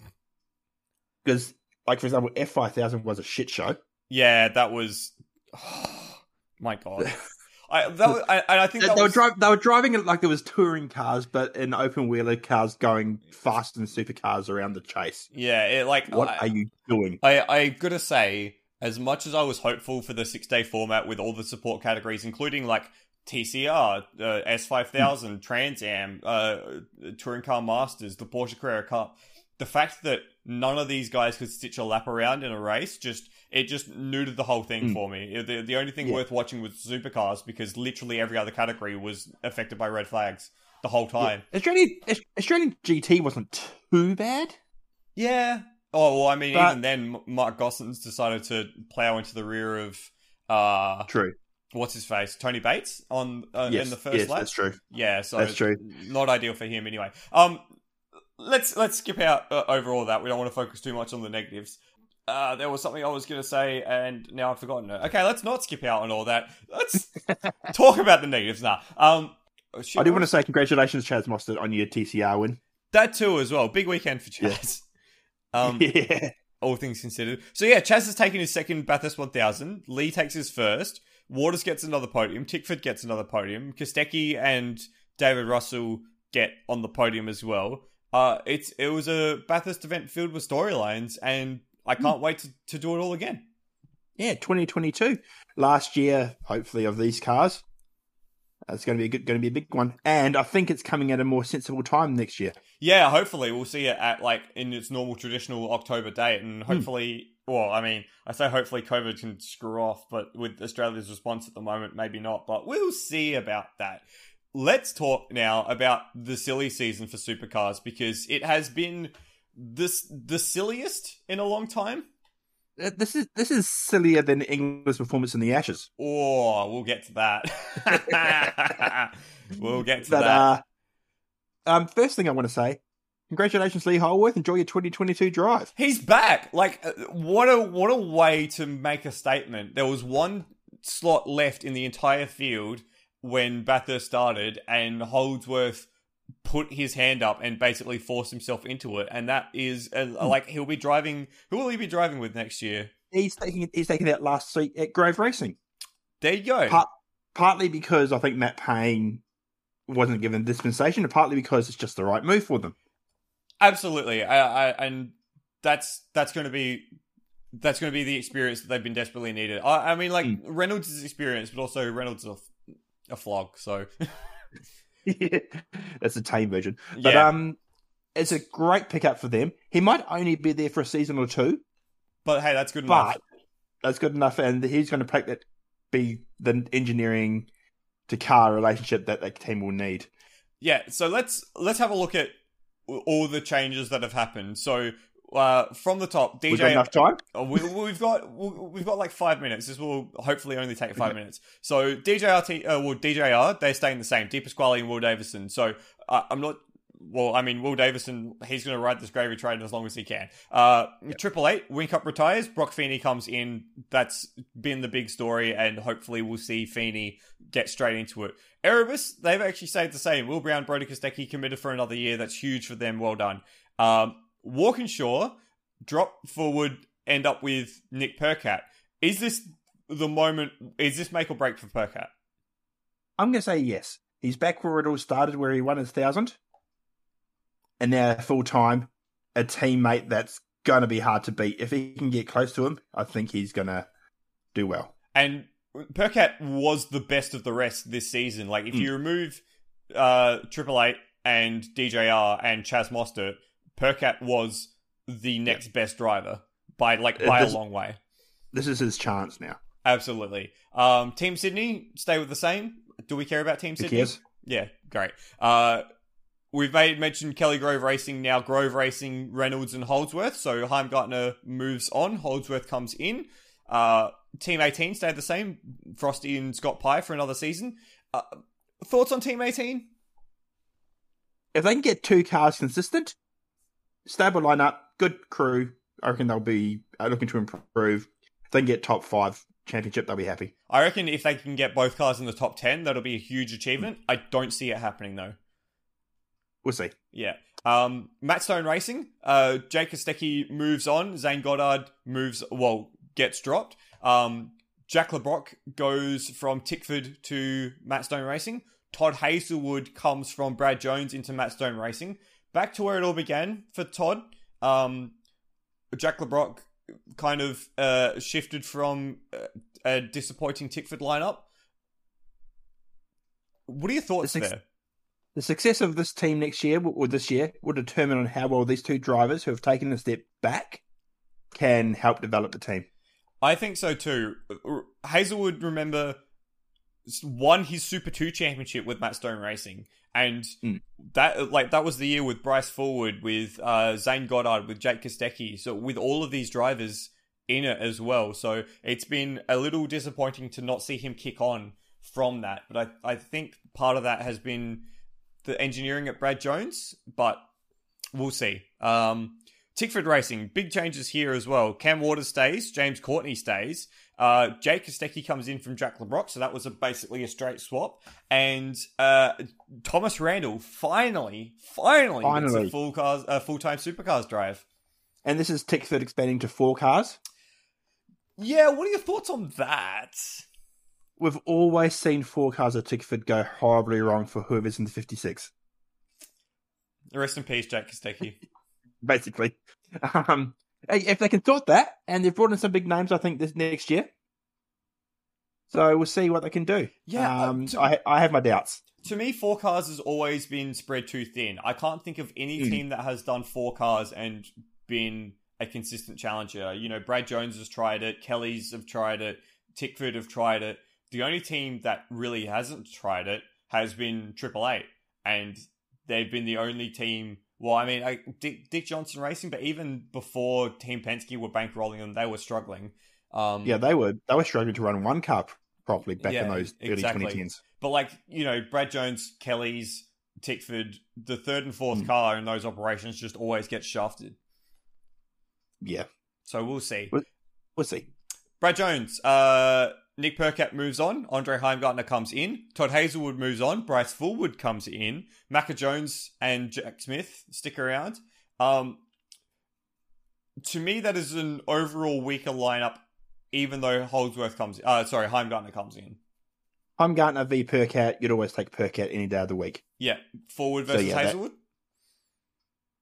because, like for example, F five thousand was a shit show. Yeah, that was. my God. I, that was, I, I think They, that they were was, dri- they were driving it like there was touring cars, but in open wheeler cars going faster than supercars around the chase. Yeah, it, like What I, are you doing? I I gotta say, as much as I was hopeful for the six day format with all the support categories, including like TCR, uh, S5000, Trans Am, uh, Touring Car Masters, the Porsche Carrera Cup, the fact that none of these guys could stitch a lap around in a race just it just neutered the whole thing Mm. for me. The the only thing Yeah. worth watching was supercars because literally every other category was affected by red flags the whole time. Australian Australian GT wasn't too bad. Yeah. Oh well, I mean, But- even then, Mark Gossens decided to plow into the rear of uh, True. what's his face, Tony Bates on uh, yes, in the first yes, lap. that's true. Yeah, so That's true. Not ideal for him anyway. Um, let's let's skip out uh, over all that. We don't want to focus too much on the negatives. Uh, there was something I was going to say, and now I've forgotten it. Okay, let's not skip out on all that. Let's talk about the negatives now. Um, I do want to say congratulations, Chaz Mostert, on your TCR win. that too as well. Big weekend for Yeah. Chaz. Um, yeah, all things considered. So yeah, Chaz has taken his second Bathurst 1000. Lee takes his first. Waters gets another podium. Tickford gets another podium. Kostecki and David Russell get on the podium as well. Uh, it's it was a Bathurst event filled with storylines, and I can't wait to, to do it all again. yeah. 2022, last year, hopefully of these cars. It's going to be a good, going to be a big one, and I think it's coming at a more sensible time next year. Yeah, hopefully we'll see it at like in its normal traditional October date, and hopefully, well, I mean, I say hopefully COVID can screw off, but with Australia's response at the moment, maybe not. But we'll see about that. Let's talk now about the silly season for supercars because it has been this the silliest in a long time. Uh, This is this is sillier than England's performance in the Ashes. Oh, we'll get to that. we'll get to But that. uh, um, first thing I want to say, congratulations, Lee Holdsworth. Enjoy your 2022 drive. He's back. Like uh, what a what a way to make a statement. There was one slot left in the entire field when Bathurst started, and Holdsworth put his hand up and basically forced himself into it. And that is uh, like he'll be driving. Who will he be driving with next year? He's taking he's taking that last seat at Grove Racing. There you go. Part- partly because I think Matt Payne wasn't given dispensation, and partly because it's just the right move for them. Absolutely. I, I, and that's that's going to be that's going to be the experience that they've been desperately needed. I, I mean, like Mm. Reynolds experience, but also Reynolds a, flog. So That's a tame version. But yeah. um, it's a great pickup for them. He might only be there for a season or two, but hey, that's good enough. that's good enough, and he's going to take that be the engineering to car relationship that that team will need. Yeah, so let's let's have a look at all the changes that have happened. So uh, from the top, DJ. We've got enough time. Oh, we, we've got we've got like five minutes. This will hopefully only take five minutes. So DJRT, uh, well DJR, they're staying the same. De Pasquale and Will Davison. So uh, I'm not. Well, I mean, Will Davison, he's going to ride this gravy train as long as he can. Uh, Triple Eight, Whincup retires. Broc Feeney comes in. That's been the big story, and hopefully we'll see Feeney get straight into it. Erebus, they've actually stayed the same. Will Brown, Brodie Kostecki committed for another year. That's huge for them. Well done. Um, Walkinshaw drop Fullwood, end up with Nick Percat. Is this the moment? Is this make or break for Percat? I'm going to say yes. He's back where it all started, where he won his thousand, and now full time, a teammate that's going to be hard to beat. If he can get close to him, I think he's going to do well. And Percat was the best of the rest this season. Like if mm. you remove uh, Triple Eight and DJR and Chaz Mostert, Percat was the next best driver by like by this, a long way. This is his chance now. Absolutely. Um, Team Sydney stay with the same. Do we care about Team Sydney? Yeah, great. Uh, we've made mentioned Kelly Grove Racing now. Grove Racing, Reynolds and Holdsworth. So Heimgartner moves on. Holdsworth comes in. Uh, Team 18 stayed the same. Frosty and Scott Pye for another season. Uh, thoughts on Team 18? If they can get two cars consistent, stable lineup, good crew. I reckon they'll be uh, looking to improve. If they can get top five championship, they'll be happy. I reckon if they can get both cars in the top 10, that'll be a huge achievement. I don't see it happening though. We'll see. Yeah. Um, Matt Stone Racing, uh, Jake Kostecki moves on. Zane Goddard moves, well, gets dropped. Um, Jack Le Brocq goes from Tickford to Matt Stone Racing. Todd Hazelwood comes from Brad Jones into Matt Stone Racing. Back to where it all began for Todd. Um, Jack Le Brocq kind of uh, shifted from uh, a disappointing Tickford lineup. What are your thoughts the su- there? The success of this team next year or this year will determine on how well these two drivers who have taken a step back can help develop the team. I think so too. Hazelwood, remember, won his Super 2 championship with Matt Stone Racing. And mm. that like that was the year with Bryce Fullwood, with uh, Zane Goddard, with Jake Kostecki. So with all of these drivers in it as well. So it's been a little disappointing to not see him kick on from that. But I, I think part of that has been the engineering at Brad Jones, but we'll see. Um, Tickford Racing, big changes here as well. Cam Waters stays, James Courtney stays. Uh, Jake Kostecki comes in from Jack Le Brocq, so that was a, basically a straight swap. And uh, Thomas Randall finally, finally, finally. gets a full cars, uh, full time supercars drive. And this is Tickford expanding to four cars. Yeah, what are your thoughts on that? We've always seen four cars at Tickford go horribly wrong for whoever's in the 56. Rest in peace, Jack Kostecki. Basically. Um, if they can sort that, and they've brought in some big names, I think this next year. So we'll see what they can do. Yeah, uh, um, to, I I have my doubts. To me, four cars has always been spread too thin. I can't think of any mm. team that has done four cars and been a consistent challenger. You know, Brad Jones has tried it, Kelly's have tried it, Tickford have tried it. The only team that really hasn't tried it has been Triple Eight, and they've been the only team well, I mean, I, Dick, Dick, Johnson Racing, but even before Team Penske were bankrolling them, they were struggling. Um, yeah, they were they were struggling to run one car properly back yeah, in those exactly. early 2010s. But like you know, Brad Jones, Kelly's, Tickford, the third and fourth mm. car in those operations just always gets shafted. Yeah. So we'll see. We'll, we'll see. Brad Jones, uh, Nick Percat moves on. Andre Heimgartner comes in. Todd Hazelwood moves on. Bryce Fullwood comes in. Macca Jones and Jack Smith stick around. Um, to me, that is an overall weaker lineup, even though Holdsworth comes. Uh, sorry, Heimgartner comes in. Heimgartner v Percat. You'd always take Percat any day of the week. Yeah, Fullwood versus so, yeah, Hazelwood.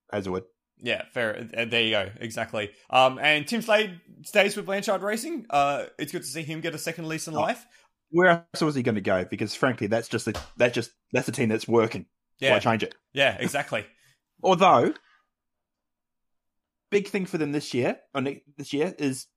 That... Hazelwood. Yeah, fair. Uh, there you go. Exactly. Um, and Tim Slade stays with Blanchard Racing. Uh, it's good to see him get a second lease in oh, life. Where else was he going to go? Because frankly, that's just a, that's just that's a team that's working. Yeah, Why change it? Yeah, exactly. Although, big thing for them this year, on this year is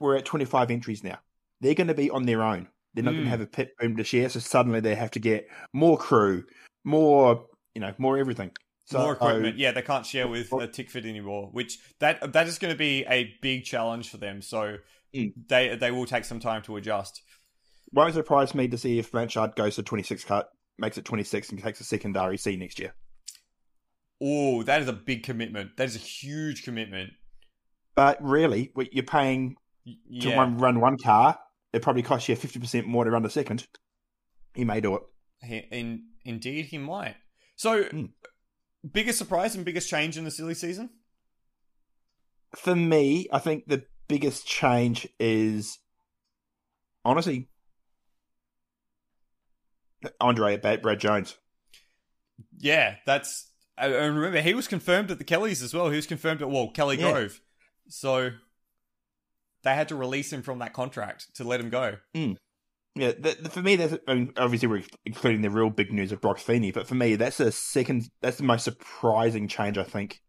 we're at twenty five entries now. They're going to be on their own. They're not mm. going to have a pit boom to share, so suddenly they have to get more crew, more you know, more everything. So, More equipment. Yeah, they can't share with uh, Tickford anymore, which that that is going to be a big challenge for them. So Mm. they they will take some time to adjust. Won't surprise me to see if Blanchard goes to 26 cut, makes it 26 and takes a secondary C next year. Oh, that is a big commitment. That is a huge commitment. But really, what you're paying to Yeah, run, run one car, it probably costs you 50% more to run the second. He may do it. he, in indeed he might. So, Mm. Biggest surprise and biggest change in the silly season? For me, I think the biggest change is honestly Andre at Brad Jones. Yeah, that's. I I remember he was confirmed at the Kellys as well. He was confirmed at well Kelly Yeah. Grove, so they had to release him from that contract to let him go. Mm. Yeah, the, the- for me, that's I mean, obviously we're including the real big news of Broc Feeney, but for me, that's the second, that's the most surprising change I think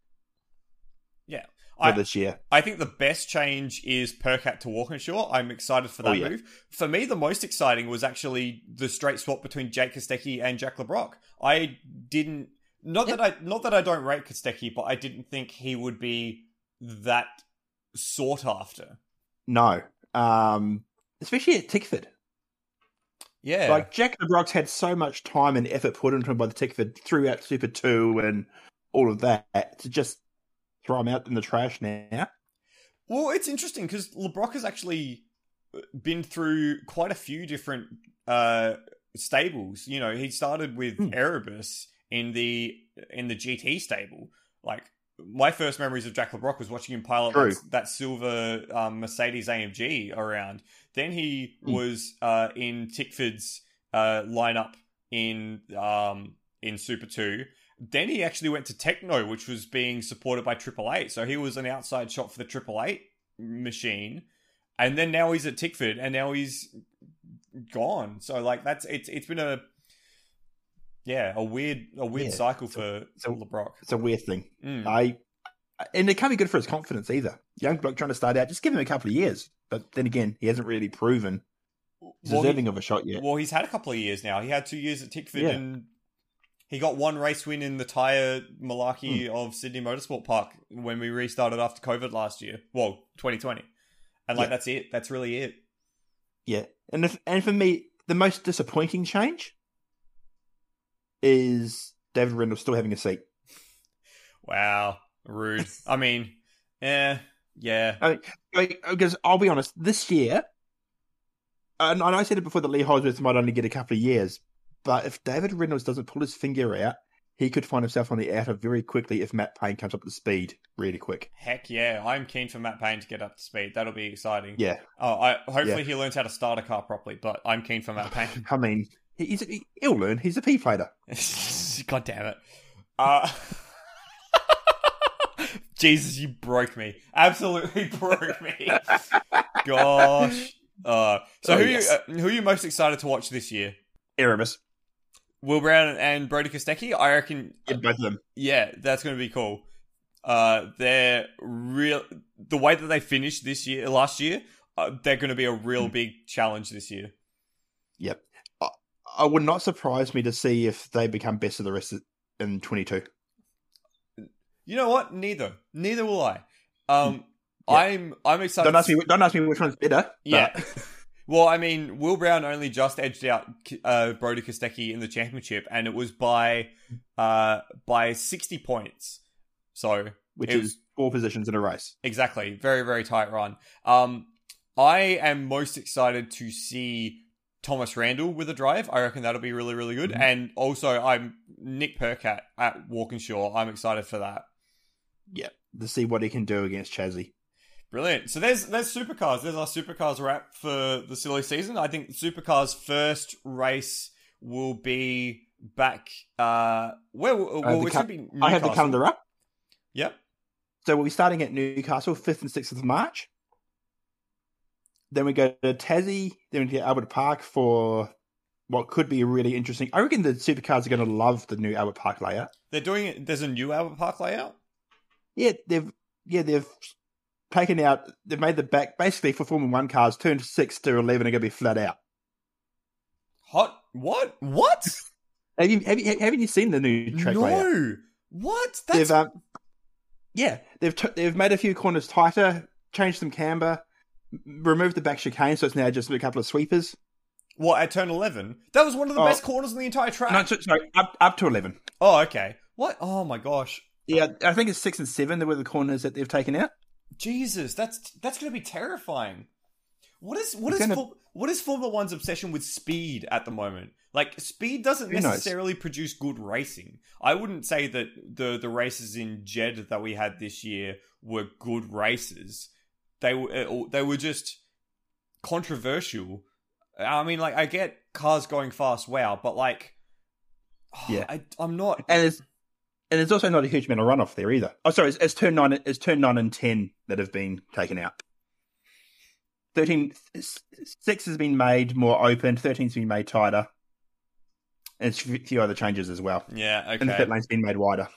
for I, this year. I think the best change is Percat to Walkinshaw. I'm excited for that Oh, yeah. move. For me, the most exciting was actually the straight swap between Jake Kostecki and Jack Le Brocq. I didn't not that I not that I don't rate Kostecki, but I didn't think he would be that sought after. No, um, especially at Tickford. Yeah, Like Jack Le Brocq's had so much time and effort put into him by the Tickford throughout Super Two and all of that to just throw him out in the trash now. Well, it's interesting because Le Brocq has actually been through quite a few different uh, stables. You know, he started with Hmm. Erebus in the in the GT stable. Like my first memories of Jack Le Brocq was watching him pilot that, that silver um, Mercedes AMG around. Then he Hmm. was uh, in Tickford's uh, lineup in um, in Super Two. Then he actually went to Tekno, which was being supported by Triple Eight. So he was an outside shot for the Triple Eight machine. And then now he's at Tickford, and now he's gone. So like that's it's it's been a yeah a weird a weird Yeah. cycle for so- Le Brocq. It's a weird thing. Mm. I and it can't be good for his confidence either. Young bloke trying to start out, just give him a couple of years. But then again, he hasn't really proven Well, deserving he- of a shot yet. Well, he's had a couple of years now. He had two years at Tickford, Yeah. and he got one race win in the tyre malarkey hmm. of Sydney Motorsport Park when we restarted after COVID last year. Well, 2020, and like Yeah. that's it. That's really it. Yeah, and if, and for me, the most disappointing change is David Reynolds still having a seat. Wow, rude. I mean, eh, yeah, I mean, because I'll be honest, this year, and I said it before that Lee Holdsworth might only get a couple of years, but if David Reynolds doesn't pull his finger out, he could find himself on the outer very quickly if Matt Payne comes up to speed really quick. heck yeah. I'm keen for Matt Payne to get up to speed. That'll be exciting. Yeah, Oh, I hopefully Yeah. he learns how to start a car properly. But I'm keen for Matt Payne. I mean, he- he's he, he'll learn. He's a P fighter. God damn it. Uh, Jesus, you broke me. Absolutely broke me. Gosh. Uh, so Oh, who yes. you, uh, who are you most excited to watch this year? Erebus, Will Brown and Brodie Kostecki? I reckon. yeah, both of them. Yeah, that's going to be cool. Uh, they're real. The way that they finished this year, last year, uh, they're going to be a real Hmm. big challenge this year. Yep. I, I would not surprise me to see if they become best of the rest of, in 22. You know what? Neither. Neither will I. Um, Hmm. Yeah. I'm I'm excited. Don't ask me. Don't ask me which one's better. Yeah. Well, I mean, Will Brown only just edged out uh, Brodie Kostecki in the championship, and it was by uh, by sixty points. So which is four positions in a race. exactly, very very tight run. Um, I am most excited to see Thomas Randall with a drive. I reckon that'll be really really good. Mhm. And also, I'm Nick Percat at Walkinshaw. I'm excited for that. Yeah, to see what he can do against Chazzy. Brilliant. So there's there's supercars. There's our supercars wrap for the silly season. I think supercars first race will be back. Uh, where will I have well, it's cal- gonna be I have the Newcastle. calendar up. Yep. So we'll be starting at Newcastle, 5th and 6th of March. Then we go to Tassie. Then we get Albert Park for what could be a really interesting. I reckon the supercars are going to love the new Albert Park layout. They're doing it. There's a new Albert Park layout. Yeah, they've yeah they've taken out. They've made the back basically for Formula One cars. Turn six to eleven are going to be flat out. Hot. What? What? Have you have you haven't you seen the new track layout? no. What? That's They've um, yeah, they've t- they've made a few corners tighter, changed some camber, removed the back chicane, so it's now just a couple of sweepers. what at turn eleven. That was one of the Oh. best corners in the entire track. No, so- sorry, up up to eleven. oh, okay. What? Oh my gosh. Yeah, I think it's six and seven. That were the corners that they've taken out. Jesus, that's that's going to be terrifying. What is what It's is gonna- Fo- what is Formula One's obsession with speed at the moment? Like speed doesn't Who knows? necessarily produce good racing. I wouldn't say that the the races in Jed that we had this year were good races. They were uh, they were just controversial. I mean, like I get cars going fast, wow, but like, Yeah. I, I'm not. And it's and there's also not a huge amount of runoff there either. Oh, sorry, it's, it's turn nine. It's turn nine and ten that have been taken out. Thirteen, six has been made more open. Thirteen's been made tighter, and it's a few other changes as well. Yeah, okay. And the pit lane's been made wider.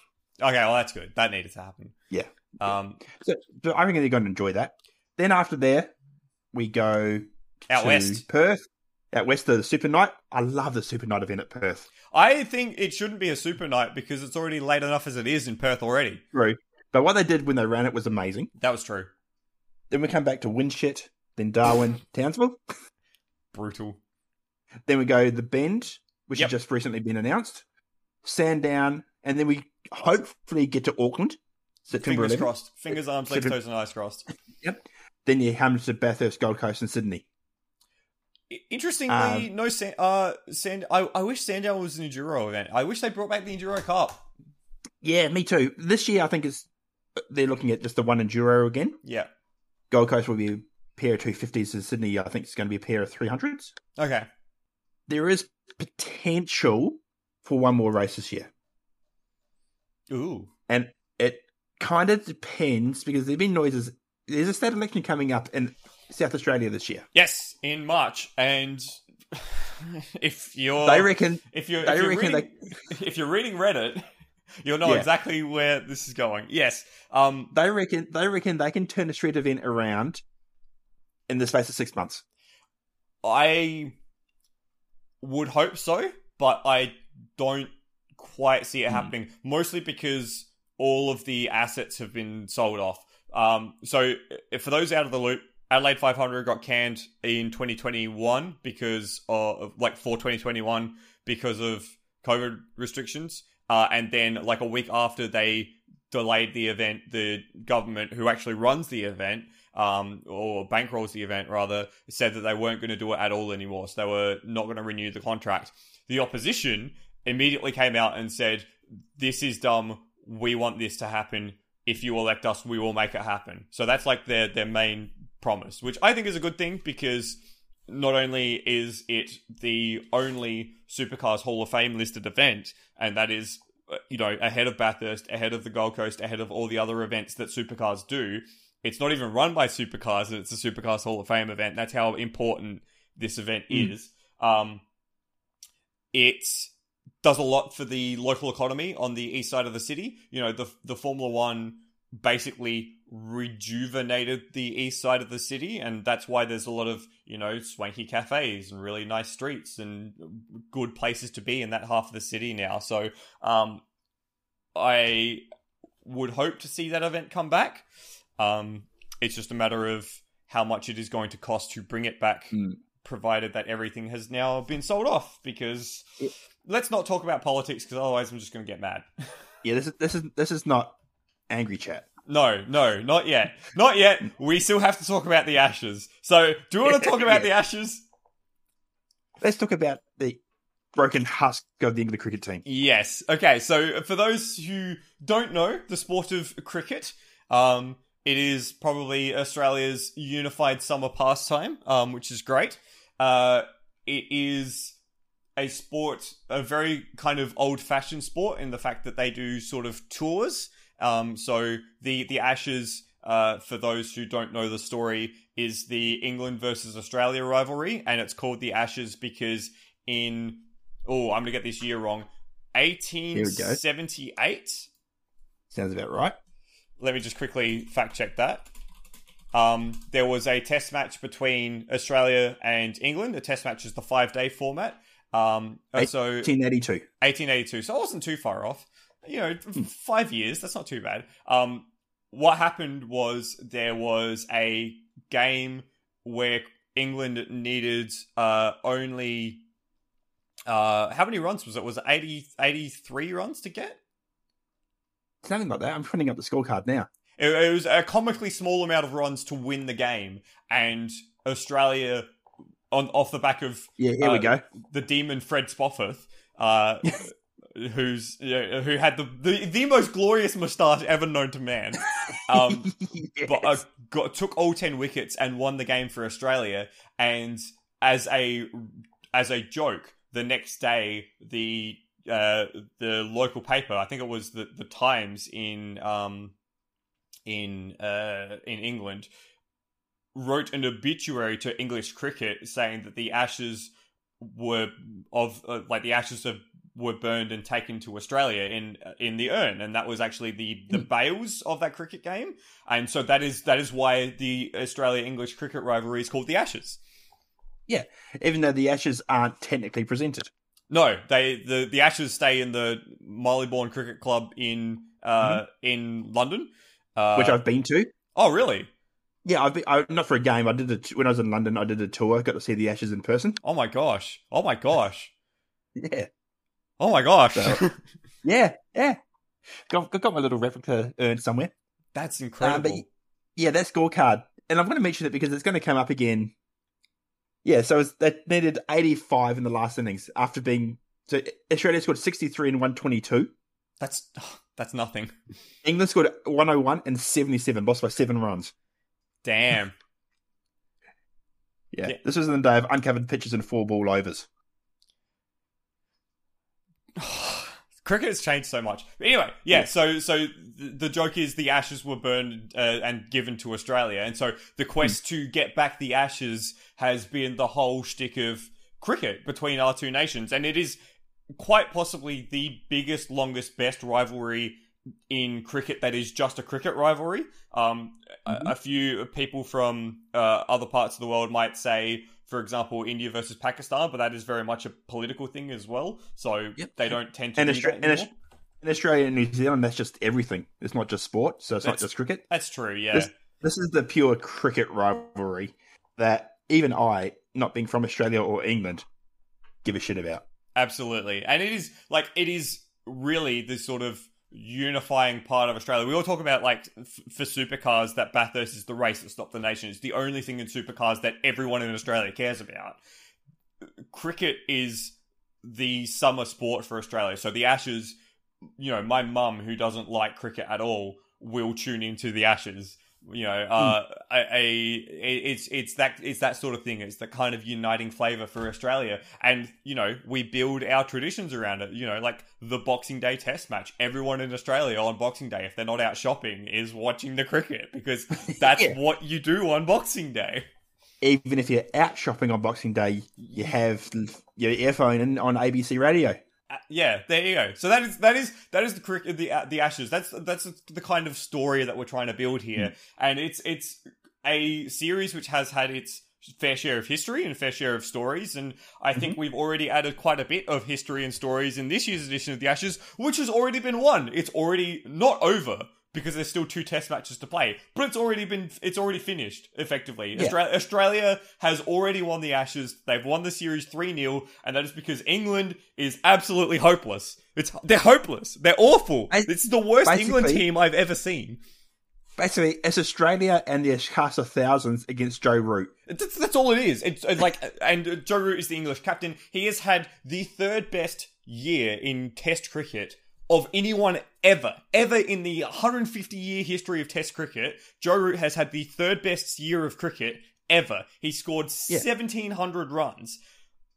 Okay, well that's good. That needed to happen. Yeah. Um, So, so I think they're going to enjoy that. Then after there, we go out to west. Perth. Out west, the Super Night. I love the Super Night event at Perth. I think it shouldn't be a super night because it's already late enough as it is in Perth already. True. But what they did when they ran it was amazing. That was true. Then we come back to Winshit, then Darwin, Townsville. Brutal. Then we go the Bend, which Yep. has just recently been announced. Sandown, and then we hopefully get to Auckland, September Fingers 11th. crossed. Fingers, arms, legs, toes, and eyes crossed. Yep. Then you come to Bathurst, Gold Coast, and Sydney. Interestingly, Um, no San. Uh, Sand. I, I wish Sandown was an enduro event. I wish they brought back the enduro cup. Yeah, me too. This year, I think is they're looking at just the one enduro again. Yeah. Gold Coast will be a pair of 250s, and Sydney, I think, is going to be a pair of 300s. Okay. There is potential for one more race this year. Ooh. And it kind of depends because there have been noises. There's a state election coming up in South Australia this year. Yes, in March, and if you're They reckon if you're they if you're, reading, if you're reading Reddit, you'll know Yeah. exactly where this is going. Yes. Um. they reckon they reckon they can turn a street event around in the space of six months. I would hope so, but I don't quite see it Hmm. happening. Mostly because all of the assets have been sold off. Um, so for those out of the loop, Adelaide 500 got canned in 2021 because of like for 2021 because of COVID restrictions. Uh, and then like a week after they delayed the event, the government who actually runs the event um, or bankrolls the event rather, said that they weren't going to do it at all anymore. So they were not going to renew the contract. The opposition immediately came out and said, This is dumb. We want this to happen. If you elect us, we will make it happen. So that's like their, their main promise, which I think is a good thing because not only is it the only Supercars Hall of Fame listed event, and that is, uh, you know, ahead of Bathurst, ahead of the Gold Coast, ahead of all the other events that Supercars do, it's not even run by Supercars, and it's a Supercars Hall of Fame event. That's how important this event Mm. is. Um, it does a lot for the local economy on the east side of the city. You know, the the Formula One basically rejuvenated the east side of the city, and that's why there's a lot of you know swanky cafes and really nice streets and good places to be in that half of the city now. So, um, I would hope to see that event come back. Um, it's just a matter of how much it is going to cost to bring it back, Mm. provided that everything has now been sold off. Because It- let's not talk about politics, because otherwise I'm just going to get mad. Yeah, this is this is this is not angry chat. No, no, not yet. Not yet. We still have to talk about the Ashes. So, do you want to talk about the Ashes? Let's talk about the broken husk of the England cricket team. Yes. Okay, so for those who don't know the sport of cricket, um, it is probably Australia's unified summer pastime, um, which is great. Uh, it is a sport, a very kind of old fashioned sport in the fact that they do sort of tours. Um, so the, the Ashes, uh, for those who don't know the story, is the England versus Australia rivalry, and it's called the Ashes because in, oh, I'm going to get this year wrong, 1878. Sounds about right. Let me just quickly fact check that. Um, there was a test match between Australia and England. The test match is the five day format, Um, uh, so 1882. 1882. So I wasn't too far off. You know, five years. That's not too bad. Um, what happened was there was a game where England needed uh, only uh, how many runs was it? Was it 80, 83 runs to get? Something like that. I'm printing up the scorecard now. It, it was a comically small amount of runs to win the game, and Australia, on off the back of Yeah, here Uh, we go. the demon Fred Spofforth uh, who's who had the, the the most glorious moustache ever known to man. Um, but uh, got took all ten wickets and won the game for Australia. And as a as a joke, the next day the uh, the local paper, I think it was the the Times in um in uh in England, wrote an obituary to English cricket saying that the Ashes were of uh, like the Ashes of were burned and taken to Australia in in the urn, and that was actually the the bails of that cricket game, and so that is that is why the Australia English cricket rivalry is called the Ashes. Yeah, even though the Ashes aren't technically presented. No, they the the Ashes stay in the Marylebone Cricket Club in uh in London, uh, which I've been to. oh really? Yeah, I've been, I, not for a game. I did it when I was in London. I did a tour. Got to see the Ashes in person. Oh my gosh! Oh my gosh! Yeah, Oh my gosh! So- yeah, yeah. Got, got my little replica urn somewhere. That's Um, incredible. but yeah, that scorecard, and I'm going to mention it because it's going to come up again. Yeah, so it's, they needed 85 in the last innings after being. So Australia scored 63 and 122. That's that's nothing. England scored 101 and 77, lost by seven runs. Damn. Yeah, Yeah. this was in the day of uncovered pitches and four ball overs. Cricket has changed so much. But anyway, yeah. So, so the, joke is the ashes were burned uh, and given to Australia, and so the quest to get back the ashes has been the whole shtick of cricket between our two nations, and it is quite possibly the biggest, longest, best rivalry in cricket that is just a cricket rivalry. Um, Mhm. a, a few people from uh, other parts of the world might say, for example, India versus Pakistan, but that is very much a political thing as well. So Yep. they don't tend to And, Austra- that and, anymore. Aus- in Australia and New Zealand, that's just everything. It's not just sport, so it's That's- not just cricket. That's true, yeah. This- This is the pure cricket rivalry that even I, not being from Australia or England, give a shit about. Absolutely. And it is like it is really the sort of unifying part of Australia. We all talk about like f- for supercars that Bathurst is the race that stopped the nation. It's the only thing in supercars that everyone in Australia cares about. Cricket is the summer sport for Australia. So the Ashes, you know, my mum who doesn't like cricket at all will tune into the Ashes. You know, uh, a, a it's it's that it's that sort of thing. It's the kind of uniting flavor for Australia, and you know we build our traditions around it. You know, like the Boxing Day Test match. Everyone in Australia on Boxing Day, if they're not out shopping, is watching the cricket because that's Yeah. what you do on Boxing Day. Even if you're out shopping on Boxing Day, you have your earphone in on ABC radio. Uh, yeah, there you go. So that is that is that is the cricket the uh, the Ashes. That's that's the kind of story that we're trying to build here, and it's it's a series which has had its fair share of history and fair share of stories, and I think we've already added quite a bit of history and stories in this year's edition of the Ashes, which has already been won. It's already not over. Because there's still two test matches to play, but it's already been it's already finished effectively. Yeah. Austra- Australia has already won the Ashes. They've won the series 3 0, and that is because England is absolutely hopeless. It's They're hopeless. They're awful. I- it's the worst England team I've ever seen. Basically, it's Australia and the of thousands against Joe Root. That's, that's all it is. It's like, and Joe Root is the English captain. He has had the third best year in Test cricket of anyone ever, ever in the 150 year history of Test cricket. Joe Root has had the third best year of cricket ever. He scored Yeah. 1700 runs.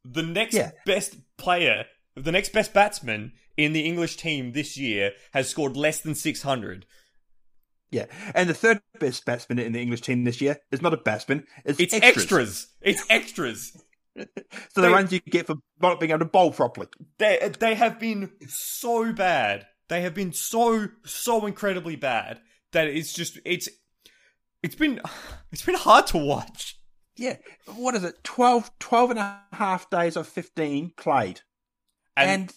The next Yeah. best player, the next best batsman in the English team this year has scored less than 600. Yeah, and the third best batsman in the English team this year is not a batsman; it's, It's extras. extras. It's extras. So the runs you get for not being able to bowl properly. They they have been so bad. They have been so so incredibly bad that it's just it's it's been it's been hard to watch. Yeah. What is it? 12, 12 and a half days of 15 played. And, And,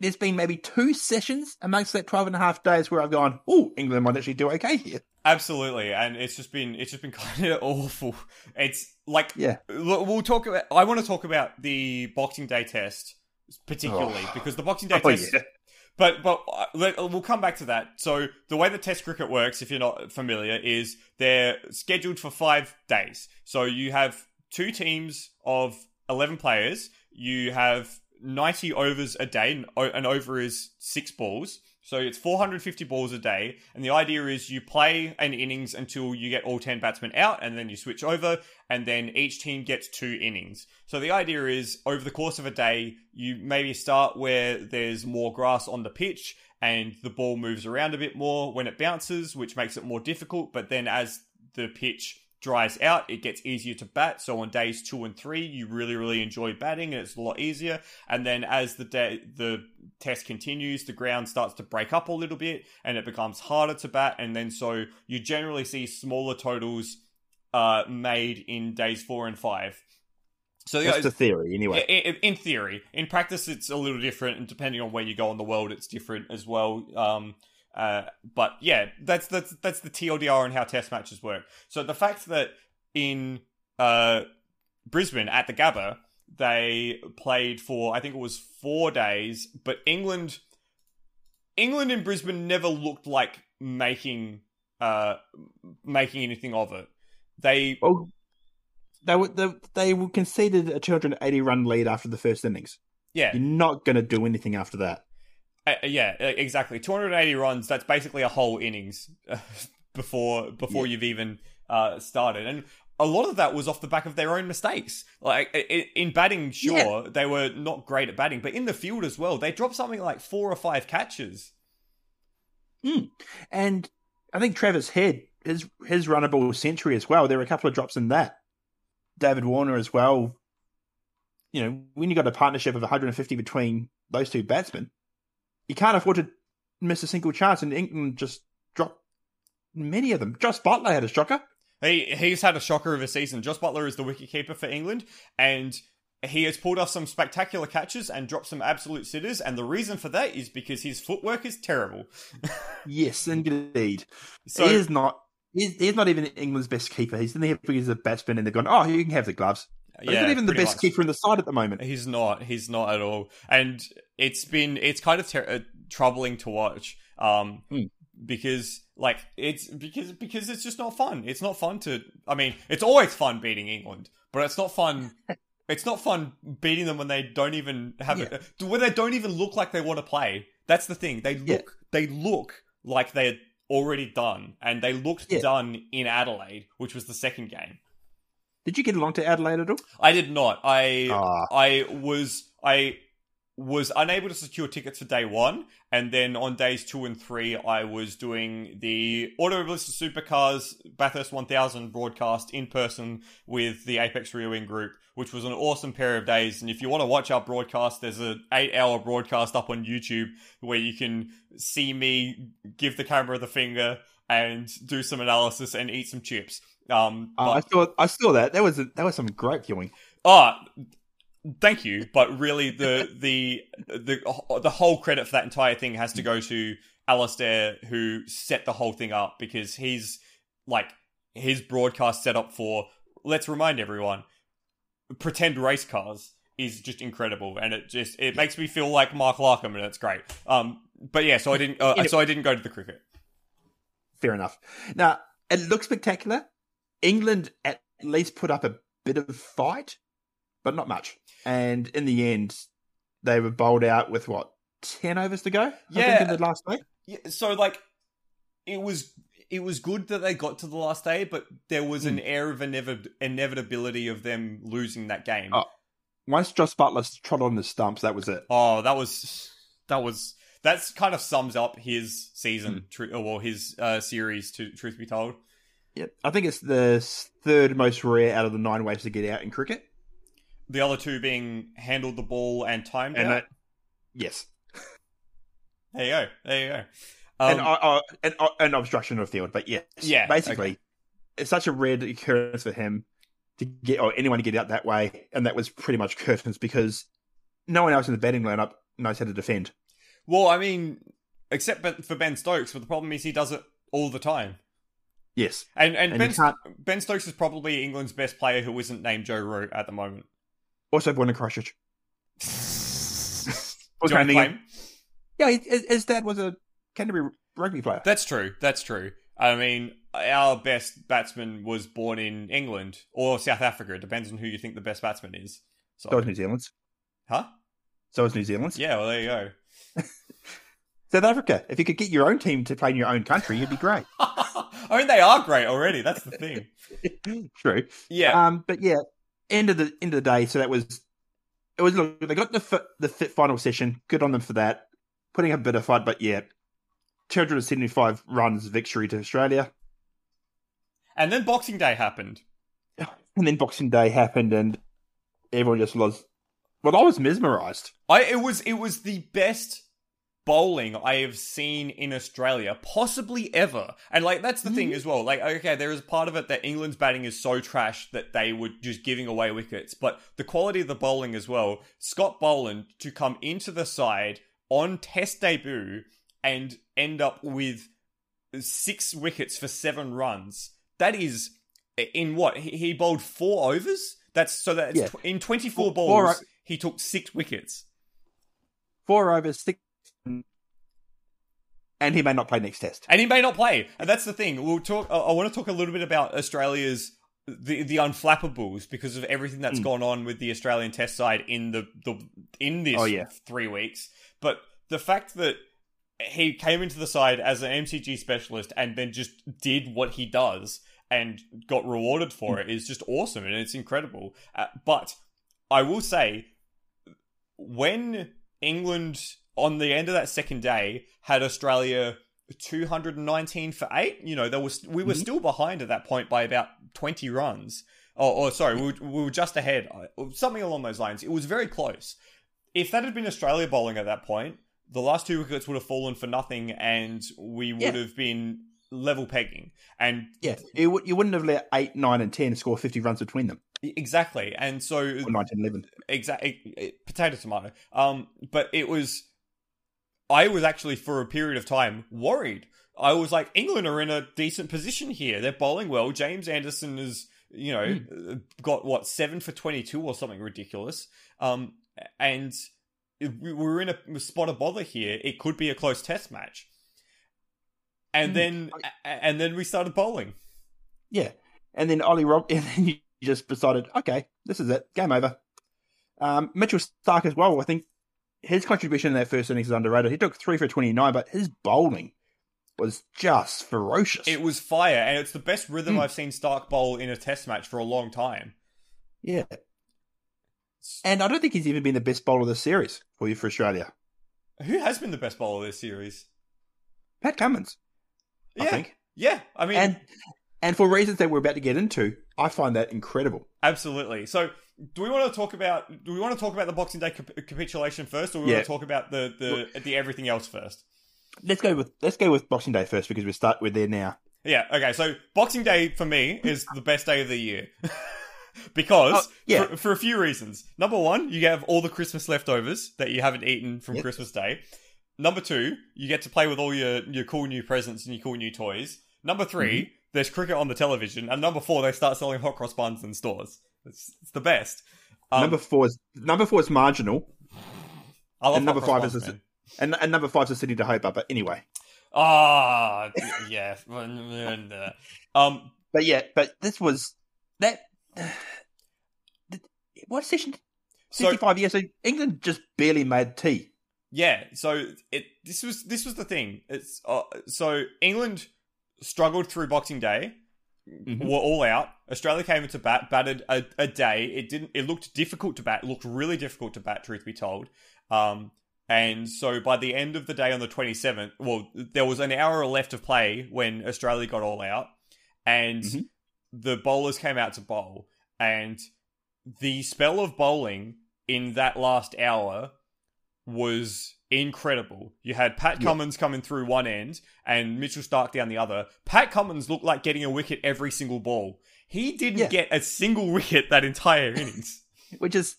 there's been maybe two sessions amongst that 12 and a half days where I've gone, oh, England might actually do okay here. absolutely, and it's just been it's just been kind of awful. It's like Yeah. We'll talk about. I want to talk about the Boxing Day test particularly Oh. because the Boxing Day Oh, test. yeah. But but uh, we'll come back to that. So the way the Test cricket works, if you're not familiar, is they're scheduled for five days. So you have two teams of eleven players. You have ninety overs a day. An over is six balls. So it's 450 balls a day, and the idea is you play an innings until you get all 10 batsmen out, and then you switch over, and then each team gets two innings. So the idea is over the course of a day, you maybe start where there's more grass on the pitch, and the ball moves around a bit more when it bounces, which makes it more difficult. But then as the pitch dries out, it gets easier to bat. So on days two and three, you really, really enjoy batting, and it's a lot easier. And then as the day the test continues, the ground starts to break up a little bit, and it becomes harder to bat. And then so you generally see smaller totals uh, made in days four and five. So That's the theory, anyway. I- I- in theory, in practice, it's a little different, and depending on where you go in the world, it's different as well. Um, uh, but yeah, that's that's that's the TLDR on how Test matches work. So the fact that in uh, Brisbane at the Gabba they played for I think it was four days, but England, England in Brisbane never looked like making uh making anything of it. They Well, they were they, they were conceded a 280 run lead after the first innings. yeah You're not going to do anything after that. Uh, yeah, uh, exactly. 280 runs. That's basically a whole innings uh, before before you've even uh, started, and a lot of that was off the back of their own mistakes. Like in batting, sure they were not great at batting, but in the field as well, they dropped something like four or five catches. And I think Travis Head, his his runnable century as well. There were a couple of drops in that. David Warner as well. You know, when you got a partnership of 150 between those two batsmen, you can't afford to miss a single chance. And England just dropped many of them. Josh Buttler had a shocker. He he's had a shocker of a season. Josh Buttler is the wicketkeeper for England, and he has pulled off some spectacular catches and dropped some absolute sitters. And the reason for that is because his footwork is terrible. Yes, indeed. So he is not. He's, he's not even England's best keeper. He's in there because he's a batsman, and they've gone, "Oh, you can have the gloves." He's not even the best much. keeper in the side at the moment. He's not. He's not at all. And it's been it's kind of ter- uh, troubling to watch. Um, Hmm. because like it's because because it's just not fun. It's not fun to. I mean, it's always fun beating England, but it's not fun. it's not fun beating them when they don't even have Yeah. it. When they don't even look like they want to play. That's the thing. They look. Yeah. They look like they're already done, and they looked Yeah. done in Adelaide, which was the second game. Did you get along to Adelaide at all? I did not. I Ah. I was I was unable to secure tickets for day one, and then on days two and three, I was doing the Automobilista Supercars Bathurst 1000 broadcast in person with the Apex Rio Wing group, which was an awesome pair of days. And if you want to watch our broadcast, there's an eight-hour broadcast up on YouTube where you can see me give the camera the finger and do some analysis and eat some chips. Um, Uh, I saw. I saw that. That was a, that was some great viewing. Oh, thank you, but really the the the the whole credit for that entire thing has to go to Alistair, who set the whole thing up because he's like his broadcast setup for. Let's remind everyone, pretend race cars is just incredible, and it just it makes me feel like Mark Larkham, and it's great. Um, but yeah, so I didn't. Uh, so I didn't go to the cricket. Fair enough. Now it looks spectacular. England at least put up a bit of fight, but not much. And in the end, they were bowled out with what ten overs to go. I Yeah. think in the last day. Yeah, so like it was it was good that they got to the last day, but there was an air of inevi- inevitability of them losing that game. Oh. Once Josh Buttler trod on the stumps, that was it. Oh, that was that was that's kind of sums up his season, Hmm. tru- or well, his uh, series. To truth be told, Yeah, I think it's the third most rare out of the nine ways to get out in cricket. the other two being handled the ball and timed And out. that, yes, There you go. There you go. Um, and uh, uh, and uh, an obstruction of field. But yes, Yeah, basically, it's such a rare occurrence for him. to get or anyone to get out that way, and that was pretty much curtains because no one else in the batting lineup knows how to defend. Well, I mean, except for Ben Stokes, but the problem is he does it all the time. Yes, and and, And ben, ben Stokes is probably England's best player who isn't named Joe Root at the moment. also Brendan Crusher. Do you claim? Yeah, his, his dad was a Canterbury rugby player. That's true. That's true. I mean, our best batsman was born in England or South Africa. It depends on who you think the best batsman is. So, So was New Zealand's. huh? So was New Zealand's. Yeah. Well, there you go. South Africa. If you could get your own team to play in your own country, you'd be great. I mean, they are great already. That's the thing. True. Yeah. Um, but yeah, end of the end of the day. So that was it. Was look they got the fit, the fit final session. Good on them for that. Putting up a bit of fight, but yeah, two hundred and seventy five runs victory to Australia, and then Boxing Day happened. and then Boxing Day happened, and everyone just was. Well, I was mesmerised. I it was it was the best bowling I have seen in Australia, possibly ever. And like that's the thing mm-hmm. as well. Like okay, there is part of it that England's batting is so trash that they were just giving away wickets, but the quality of the bowling as well. Scott Boland to come into the side on test debut and end up with six wickets for seven runs. That is in what he, bowled four overs. That's so that's Yeah. tw- in twenty four balls four he took six wickets. Four overs, six, and he may not play next test. and he may not play. And that's the thing. We'll talk. I want to talk a little bit about Australia's the the unflappables because of everything that's Mm. gone on with the Australian Test side in the the in this Oh, yeah. three weeks. But the fact that he came into the side as an MCG specialist and then just did what he does and got rewarded for it is just awesome and it's incredible. Uh, but I will say, when England on the end of that second day had Australia 219 for eight, you know, there was we were Mhm. still behind at that point by about 20 runs. Or, or sorry, we were, we were just ahead, something along those lines. It was very close. If that had been Australia bowling at that point, the last two wickets would have fallen for nothing, and we would Yeah. have been level pegging. And Yeah, you, wou- you wouldn't have let eight, nine, and ten score fifty runs between them. exactly, and so Or 19, 11. exactly potato tomato um but it was i was actually for a period of time worried. I was like england are in a decent position here. They're bowling well. James anderson is you know uh, got what 7 for 22 or something ridiculous. Um and we we're in a spot of bother here it could be a close test match. And Mm. then a- and then we started bowling. Yeah, and then Ollie Rob, and then you just decided, okay, this is it, game over. Um, Mitchell Starc as well. I think his contribution in that first innings is underrated. He took three for twenty nine, but his bowling was just ferocious. it was fire and it's the best rhythm Mm. i've seen starc bowl in a test match for a long time yeah, and I don't think he's even been the best bowler of the series for you for Australia. Who has been the best bowler this series? Pat Cummins, I yeah, think, yeah. I mean, and and for reasons that we're about to get into, I find that incredible. absolutely. So, do we want to talk about? Do we want to talk about the Boxing Day cap- capitulation first, or we Yeah. want to talk about the the the everything else first? Let's go with let's go with Boxing Day first because we start we're there now. Yeah. Okay. So, Boxing Day for me is the best day of the year. Because Oh, yeah. for, for a few reasons. Number one, you have all the Christmas leftovers that you haven't eaten from Yep. Christmas Day. Number two, you get to play with all your, your cool new presents and your cool new toys. Number 3 Mm-hmm. there's cricket on the television. And number four, they start selling hot cross buns in stores. It's, it's the best. Um, number four is number four is marginal, I love and number five is a- and, and number five is a city to hope. But anyway, Ah, yeah. um, but yeah, but this was that. what session? so Sixty-five years. So England just barely made tea. Yeah, so it this was this was the thing. It's uh, so England struggled through Boxing Day, Mhm. were all out. Australia came into bat, batted a, a day. It didn't. It looked difficult to bat. It looked really difficult to bat. Truth be told, um, and so by the end of the day on the twenty seventh, well, there was an hour left of play when Australia got all out, and Mhm. the bowlers came out to bowl, and the spell of bowling in that last hour was incredible. You had Pat Yeah. Cummins coming through one end and Mitchell Starc down the other. Pat Cummins looked like getting a wicket every single ball. He didn't Yeah. get a single wicket that entire innings. which is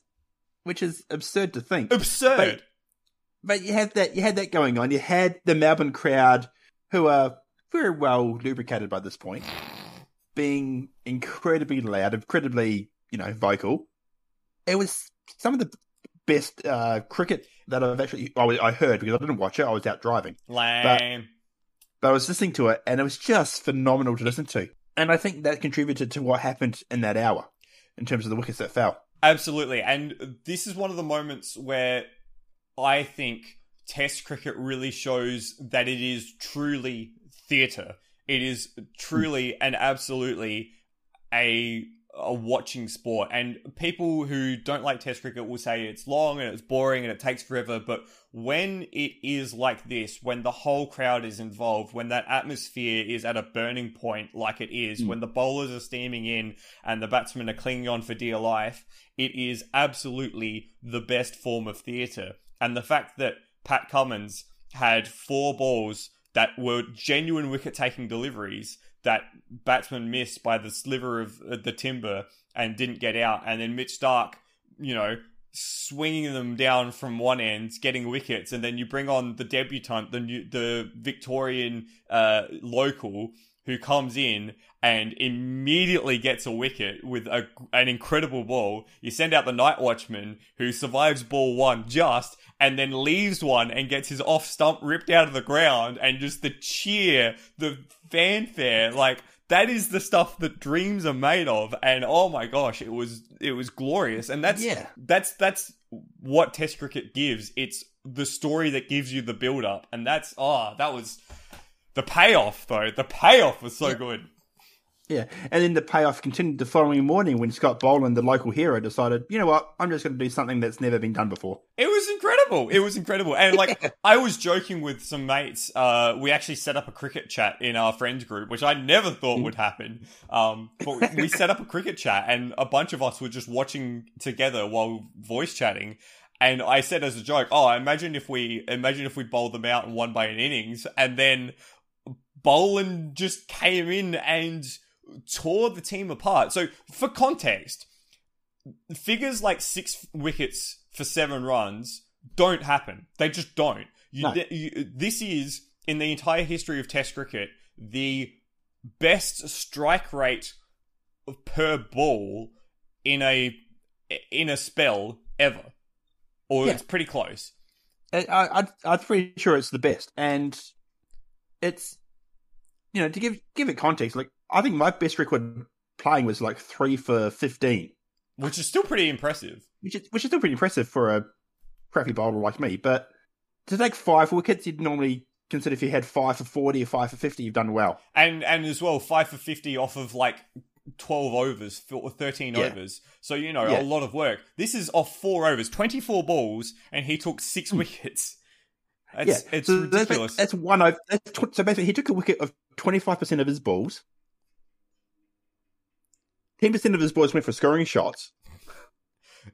which is absurd to think. Absurd. But you had that you had that going on. You had the Melbourne crowd, who are very well lubricated by this point, being incredibly loud, incredibly you know vocal. It was some of the best uh, cricket that I've actually I, I heard because I didn't watch it. I was out driving, Lame. but I was listening to it, and it was just phenomenal to listen to. And I think that contributed to what happened in that hour, in terms of the wickets that fell. Absolutely. And this is one of the moments where I think Test cricket really shows that it is truly theatre. It is truly and absolutely a a watching sport. And people who don't like Test cricket will say it's long and it's boring and it takes forever. But when it is like this, when the whole crowd is involved, when that atmosphere is at a burning point like it is, Mm. when the bowlers are steaming in and the batsmen are clinging on for dear life, it is absolutely the best form of theatre. And the fact that Pat Cummins had four balls that were genuine wicket taking deliveries that batsman missed by the sliver of uh, the timber and didn't get out, and then Mitch Starc, you know, swinging them down from one end, getting wickets, and then you bring on the debutant, the new, the Victorian uh, local who comes in and immediately gets a wicket with a, an incredible ball. You send out the night watchman who survives ball one just and then leaves one and gets his off stump ripped out of the ground and just the cheer, the fanfare, like that is the stuff that dreams are made of. And oh my gosh it was it was glorious. And that's Yeah. that's that's what test cricket gives. It's the story that gives you the build up and that's oh that was the payoff though. The payoff was so good. Yeah, and then the payoff continued the following morning when Scott Boland, the local hero, decided, you know what, I'm just going to do something that's never been done before. It was incredible. It was incredible. And like I was joking with some mates. Uh, we actually set up a cricket chat in our friends group, which I never thought would happen. Um, but we set up a cricket chat, and a bunch of us were just watching together while voice chatting. And I said as a joke, "Oh, imagine if we imagine if we bowled them out and won by an innings, and then Boland just came in and tore the team apart." So, for context, figures like six wickets for seven runs don't happen. They just don't. You, No. you, this is in the entire history of Test cricket the best strike rate per ball in a in a spell ever, or Yeah. it's pretty close. I, I, I'm pretty sure it's the best, and it's you know to give give it context. Like I think my best record playing was like three for fifteen, Which is still pretty impressive. which is which is still pretty impressive for a crappy bowler like me. But to take five wickets, you'd normally consider if you had five for forty or five for fifty, you've done well. and and as well five for 50 off of like 12 overs or 13 Yeah. overs so you know Yeah. a lot of work this is off four overs 24 balls and he took six hmm. wickets it's, yeah, it's so that's- ridiculous That's, one over. That's tw- so basically, he took a wicket of twenty five percent of his balls. Ten percent of his balls went for scoring shots.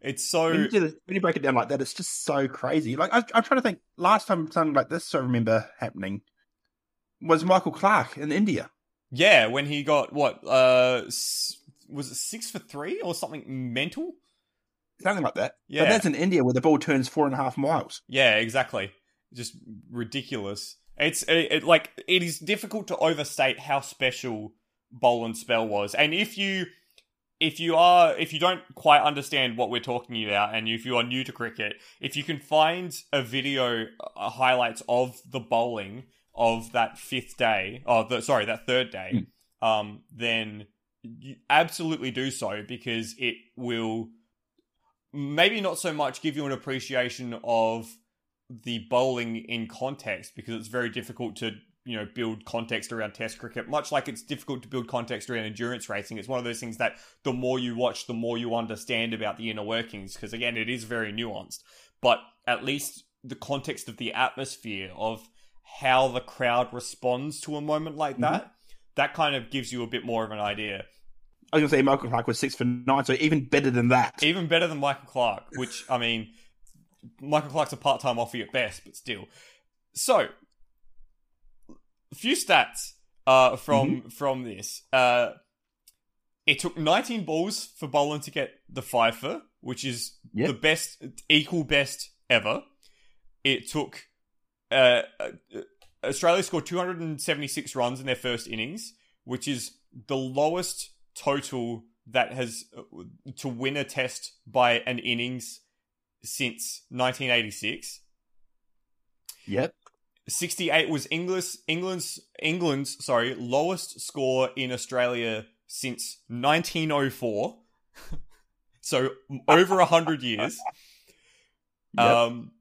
It's so when, you this, when you break it down like that, it's just so crazy. Like I, I'm trying to think. Last time something like this I remember happening was Michael Clarke in India. yeah when he got what uh was it six for three or something mental Something like that. Yeah. But that's in India where the ball turns four and a half miles. Yeah, exactly. Just ridiculous. It's it, it, like it is difficult to overstate how special Boland spell was, and if you if you are if you don't quite understand what we're talking about, and if you are new to cricket, if you can find a video uh, highlights of the bowling of that fifth day, oh, the, sorry, that third day, um, then you absolutely do so because it will maybe not so much give you an appreciation of the bowling in context because it's very difficult to you know build context around test cricket much like it's difficult to build context around endurance racing it's one of those things that the more you watch the more you understand about the inner workings because again it is very nuanced but at least the context of the atmosphere of how the crowd responds to a moment like mm-hmm. that that kind of gives you a bit more of an idea I was going to say Michael Clarke was six for nine, so even better than that. even better than Michael Clarke, which I mean, Michael Clarke's a part-time offie at best, but still. So, a few stats uh, from from this. Uh, it took 19 balls for Boland to get the fifer, which is Yep. the best, equal best ever. It took uh, uh, Australia scored 276 runs in their first innings, which is the lowest total that has uh, to win a test by an innings since 1986. Yep. 68 was English England's England's sorry lowest score in Australia since 1904. so over 100 years. Yep. Um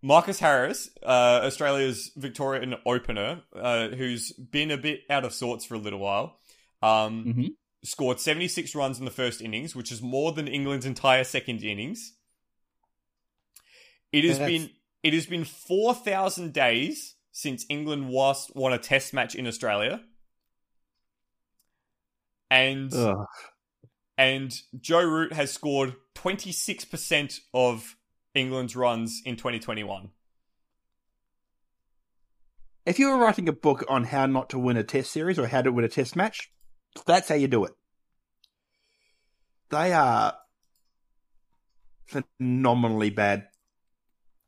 Marcus Harris, uh, Australia's Victorian opener, uh, who's been a bit out of sorts for a little while, um, Mhm. scored 76 runs in the first innings, which is more than England's entire second innings. It has Yeah, been it has been 4,000 days since England last won a test match in Australia. And Ugh. and Joe Root has scored 26% of England's runs in 2021. If you were writing a book on how not to win a test series or how to win a test match, that's how you do it. They are phenomenally bad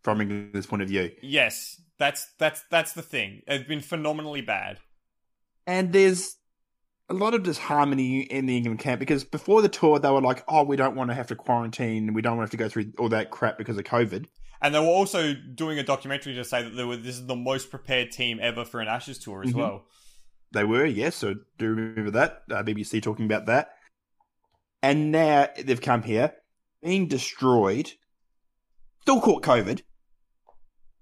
from England's point of view. Yes, that's that's that's the thing. It's been phenomenally bad. And there's a lot of disharmony in the England camp because before the tour they were like, "Oh, we don't want to have to quarantine, we don't want to have to go through all that crap because of COVID." And they were also doing a documentary to say that they were this is the most prepared team ever for an Ashes tour as Mhm. well. They were, yes, so do remember that uh, BBC talking about that. And now they've come here, being destroyed, still caught COVID,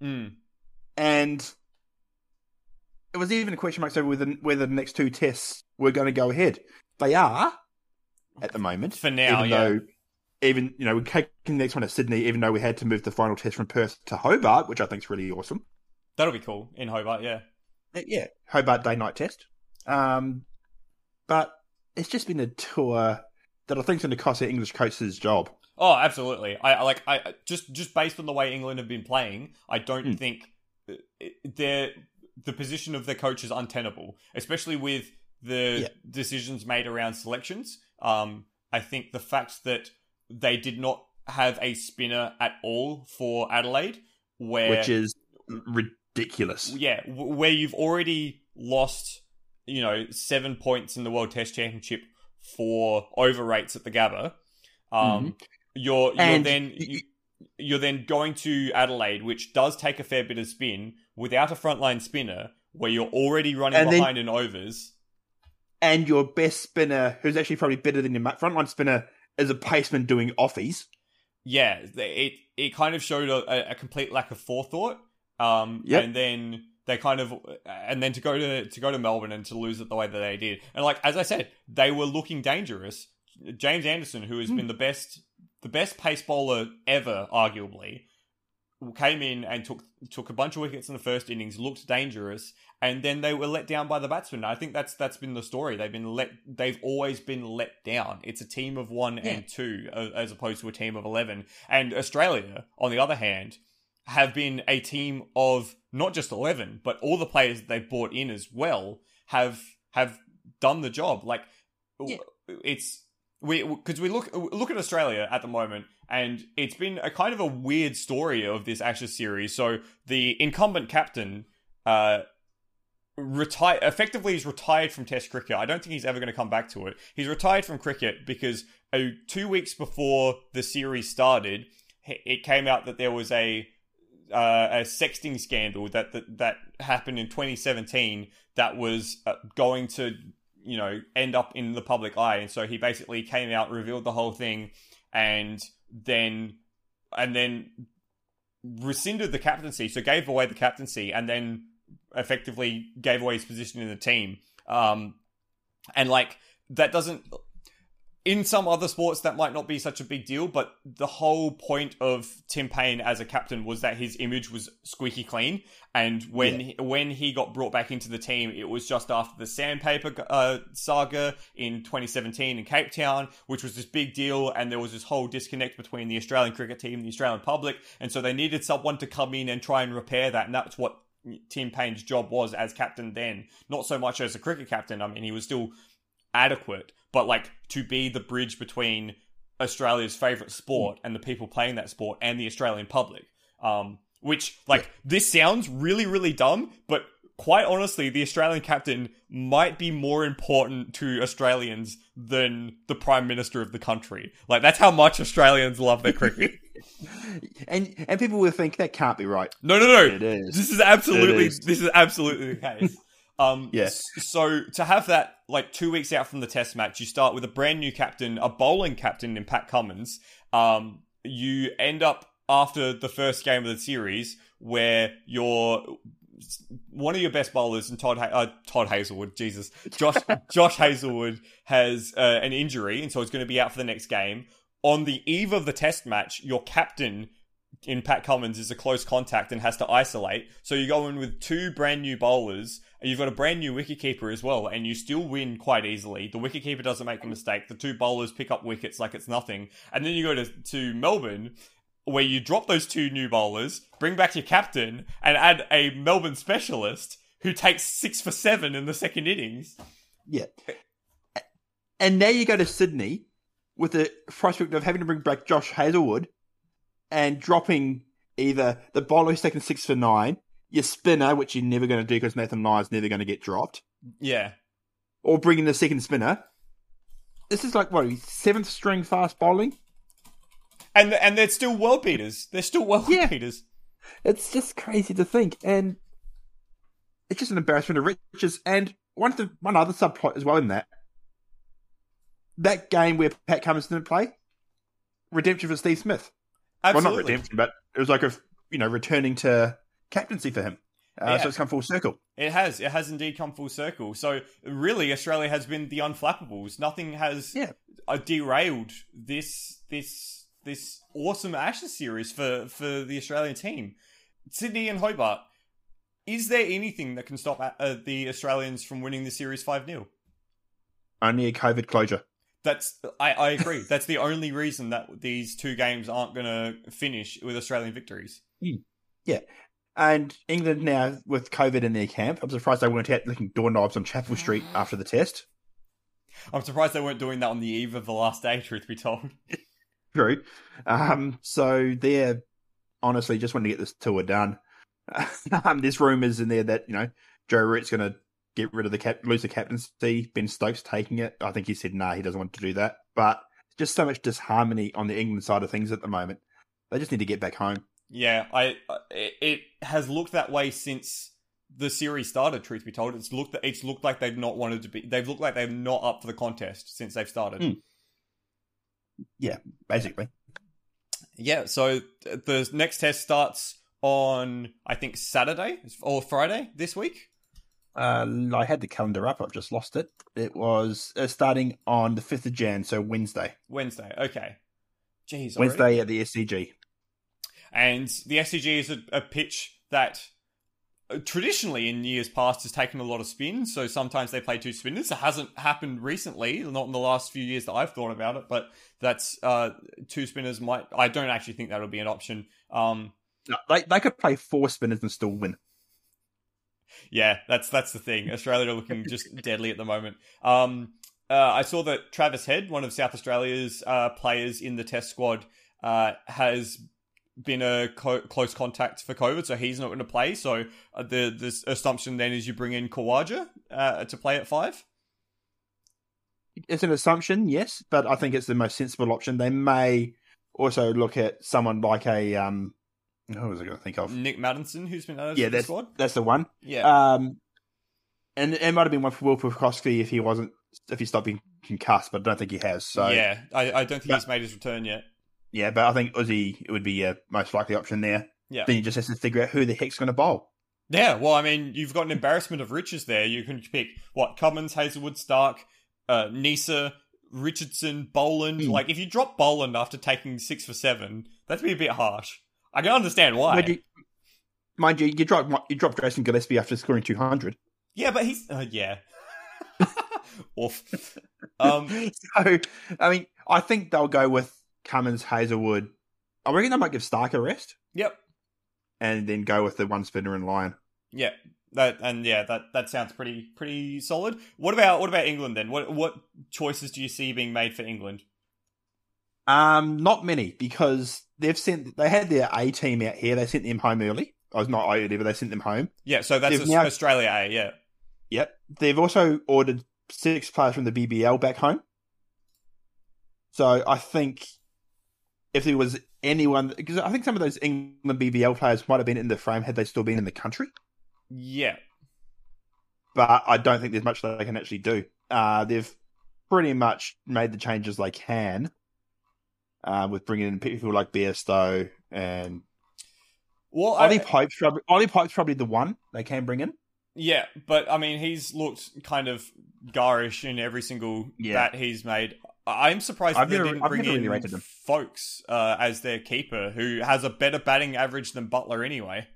Mm. and it was even a question mark over whether, whether the next two tests were going to go ahead. They are at the moment, For now, even yeah. though even you know we're taking the next one to Sydney, even though we had to move the final test from Perth to Hobart, which I think is really awesome. That'll be cool in Hobart, yeah. Uh, Yeah, Hobart day night test. Um, but it's just been a tour that I think's going to cost the English coach's job. Oh, absolutely. I I- like I just just based on the way England have been playing, I don't Hmm. think their the position of their coach is untenable, especially with the Yeah. decisions made around selections. Um, I think the fact that they did not have a spinner at all for Adelaide, where which is ridiculous. yeah, where you've already lost, you know, seven points in the World Test Championship for over rates at the Gabba. Um, You're you're. And then you, you're then going to Adelaide, which does take a fair bit of spin without a frontline spinner, where you're already running And then- behind in overs. And your best spinner, who's actually probably better than your frontline spinner, is a paceman doing offies. Yeah, it it kind of showed a, a complete lack of forethought. Um, Yep. and then they kind of and then to go to to go to Melbourne and to lose it the way that they did, and like as I said, they were looking dangerous. James Anderson, who has Hmm. been the best the best pace bowler ever, arguably, came in and took took a bunch of wickets in the first innings, looked dangerous, and then they were let down by the batsmen. I think that's that's been the story. They've been let. They've always been let down. It's a team of one Yeah. and two as opposed to a team of eleven. And Australia, on the other hand, have been a team of not just eleven, but all the players that they've brought in as well have have done the job. Like Yeah. it's we because we look look at Australia at the moment, and it's been a kind of a weird story of this Ashes series. So the incumbent captain, uh, effectively he's retired from Test cricket. I don't think he's ever going to come back to it. He's retired from cricket because uh, two weeks before the series started, it came out that there was a uh, a sexting scandal that, that that happened in 2017 that was uh, going to you know end up in the public eye. And so he basically came out revealed the whole thing and then and then rescinded the captaincy. So gave away the captaincy and then effectively gave away his position in the team. Um and like that doesn't in some other sports that might not be such a big deal, but the whole point of Tim Paine as a captain was that his image was squeaky clean. And when he, when he got brought back into the team, it was just after the sandpaper uh, saga in 2017 in Cape Town, which was this big deal, and there was this whole disconnect between the Australian cricket team and the Australian public, and so they needed someone to come in and try and repair that, and that's what Tim Paine's job was as captain then, not so much as a cricket captain. I mean, he was still adequate, but like to be the bridge between Australia's favorite sport and the people playing that sport and the Australian public. Um, which like this sounds really really dumb, but quite honestly, the Australian captain might be more important to Australians than the prime minister of the country. Like that's how much Australians love their cricket. and and people will think that can't be right. No, no, no. It is. This is absolutely is. this is absolutely the case. Um, Yeah. So to have that like two weeks out from the test match, you start with a brand new captain, a bowling captain in Pat Cummins. Um, you end up after the first game of the series where your one of your best bowlers and Todd ha- uh, Todd Hazlewood, Jesus, Josh Josh Hazlewood has uh, an injury and so he's going to be out for the next game. On the eve of the test match, your captain in Pat Cummins is a close contact and has to isolate. So you go in with two brand new bowlers, you've got a brand new wicketkeeper as well, and you still win quite easily. The wicketkeeper doesn't make a mistake. The two bowlers pick up wickets like it's nothing. And then you go to, to Melbourne, where you drop those two new bowlers, bring back your captain, and add a Melbourne specialist who takes six for seven in the second innings. Yeah. And now you go to Sydney with the prospect of having to bring back Josh Hazlewood and dropping either the bowler who's taken six for nine, your spinner, which you're never going to do because Nathan Lyon's never going to get dropped, Yeah. or bring in the second spinner. This is like, what, seventh string fast bowling? And and they're still world beaters. They're still world Yeah. beaters. It's just crazy to think. And it's just an embarrassment of riches. And one, the, one other subplot as well in that that game where Pat Cummins didn't play, redemption for Steve Smith. Absolutely. Well, not redemption, but it was like a you know returning to captaincy for him. Uh, Yeah. So it's come full circle. It has. It has indeed come full circle. So really, Australia has been the unflappables. Nothing has Yeah. uh, derailed this this this awesome Ashes series for for the Australian team. Sydney and Hobart. Is there anything that can stop uh, the Australians from winning the series five 0 Only a COVID closure. That's I, I agree. That's the only reason that these two games aren't going to finish with Australian victories. And England now with COVID in their camp. I'm surprised they weren't out licking doorknobs on Chapel Street after the test. I'm surprised they weren't doing that on the eve of the last day. Truth be told. True. Um, so they're honestly just wanting to get this tour done. um, there's rumours in there that you know Joe Root's going to get rid of the cap, lose the captaincy. Ben Stokes taking it. I think he said nah, he doesn't want to do that. But just so much disharmony on the England side of things at the moment. They just need to get back home. Yeah, I it, has looked that way since the series started. Truth be told, it's looked it's looked like they've not wanted to be. They've looked like they're not up for the contest since they've started. Mm. Basically, Yeah, so the next test starts on I think Saturday or Friday this week. uh, I had the calendar up. I've just lost it. It was uh, starting on the fifth of Jan, so Wednesday. Wednesday. Okay. Jeez. already? Wednesday at the SCG. And the SCG is a, a pitch that uh, traditionally in years past has taken a lot of spin. So sometimes they play two spinners. It hasn't happened recently, not in the last few years that I've thought about it, but that's uh, two spinners might. I don't actually think that'll be an option. Um, No, they they could play four spinners and still win. yeah, that's that's the thing. Australia are looking just deadly at the moment. Um, uh, I saw that Travis Head, one of South Australia's uh, players in the Test squad, uh, has been a co- close contact for COVID, so he's not going to play. So uh, the the assumption then is you bring in Khawaja uh, to play at five. It's an assumption, yes, but I think it's the most sensible option. They may also look at someone like a um, who was I going to think of? Nick Maddinson, who's been added Yeah, to the squad. that's the one. Yeah, Um, and it might have been one for Will Pucovski if he wasn't if he stopped being concussed, but I don't think he has. So yeah. I, I don't think But- he's made his return yet. Yeah, but I think Uzi would be a most likely option there. Yeah. Then you just have to figure out who the heck's going to bowl. Yeah, well, I mean, you've got an embarrassment of riches there. You can pick what Cummins, Hazlewood, Starc, uh, Neser, Richardson, Boland. Hmm. Like, if you drop Boland after taking six for seven, that'd be a bit harsh. I can understand why. Mind you, mind you, you drop you drop Jason Gillespie after scoring two hundred. Yeah, but he's uh, yeah. Oof. Um, so, I mean, I think they'll go with Cummins, Hazlewood. I reckon they might give Starc a rest yep. and then go with the one spinner and Lyon. Yeah, That and yeah, that that sounds pretty pretty solid. What about what about England then? What what choices do you see being made for England? Um, not many because they've sent they had their A team out here. They sent them home early. I was not early, but they sent them home. Yeah, so that's They've now- Australia A. Yeah, Yep. They've also ordered six players from the BBL back home. So I think if there was anyone, because I think some of those England BBL players might have been in the frame had they still been in the country, yeah, but I don't think there's much that they can actually do. Uh, they've pretty much made the changes they can uh, with bringing in people like Bairstow and Well, I, Ollie Pope's probably Ollie Pope's probably the one they can bring in. Yeah, but I mean, he's looked kind of garish in every single Yeah. bat he's made. I'm surprised I've they never- didn't I've bring really in rated Foakes uh, as their keeper, who has a better batting average than Buttler anyway.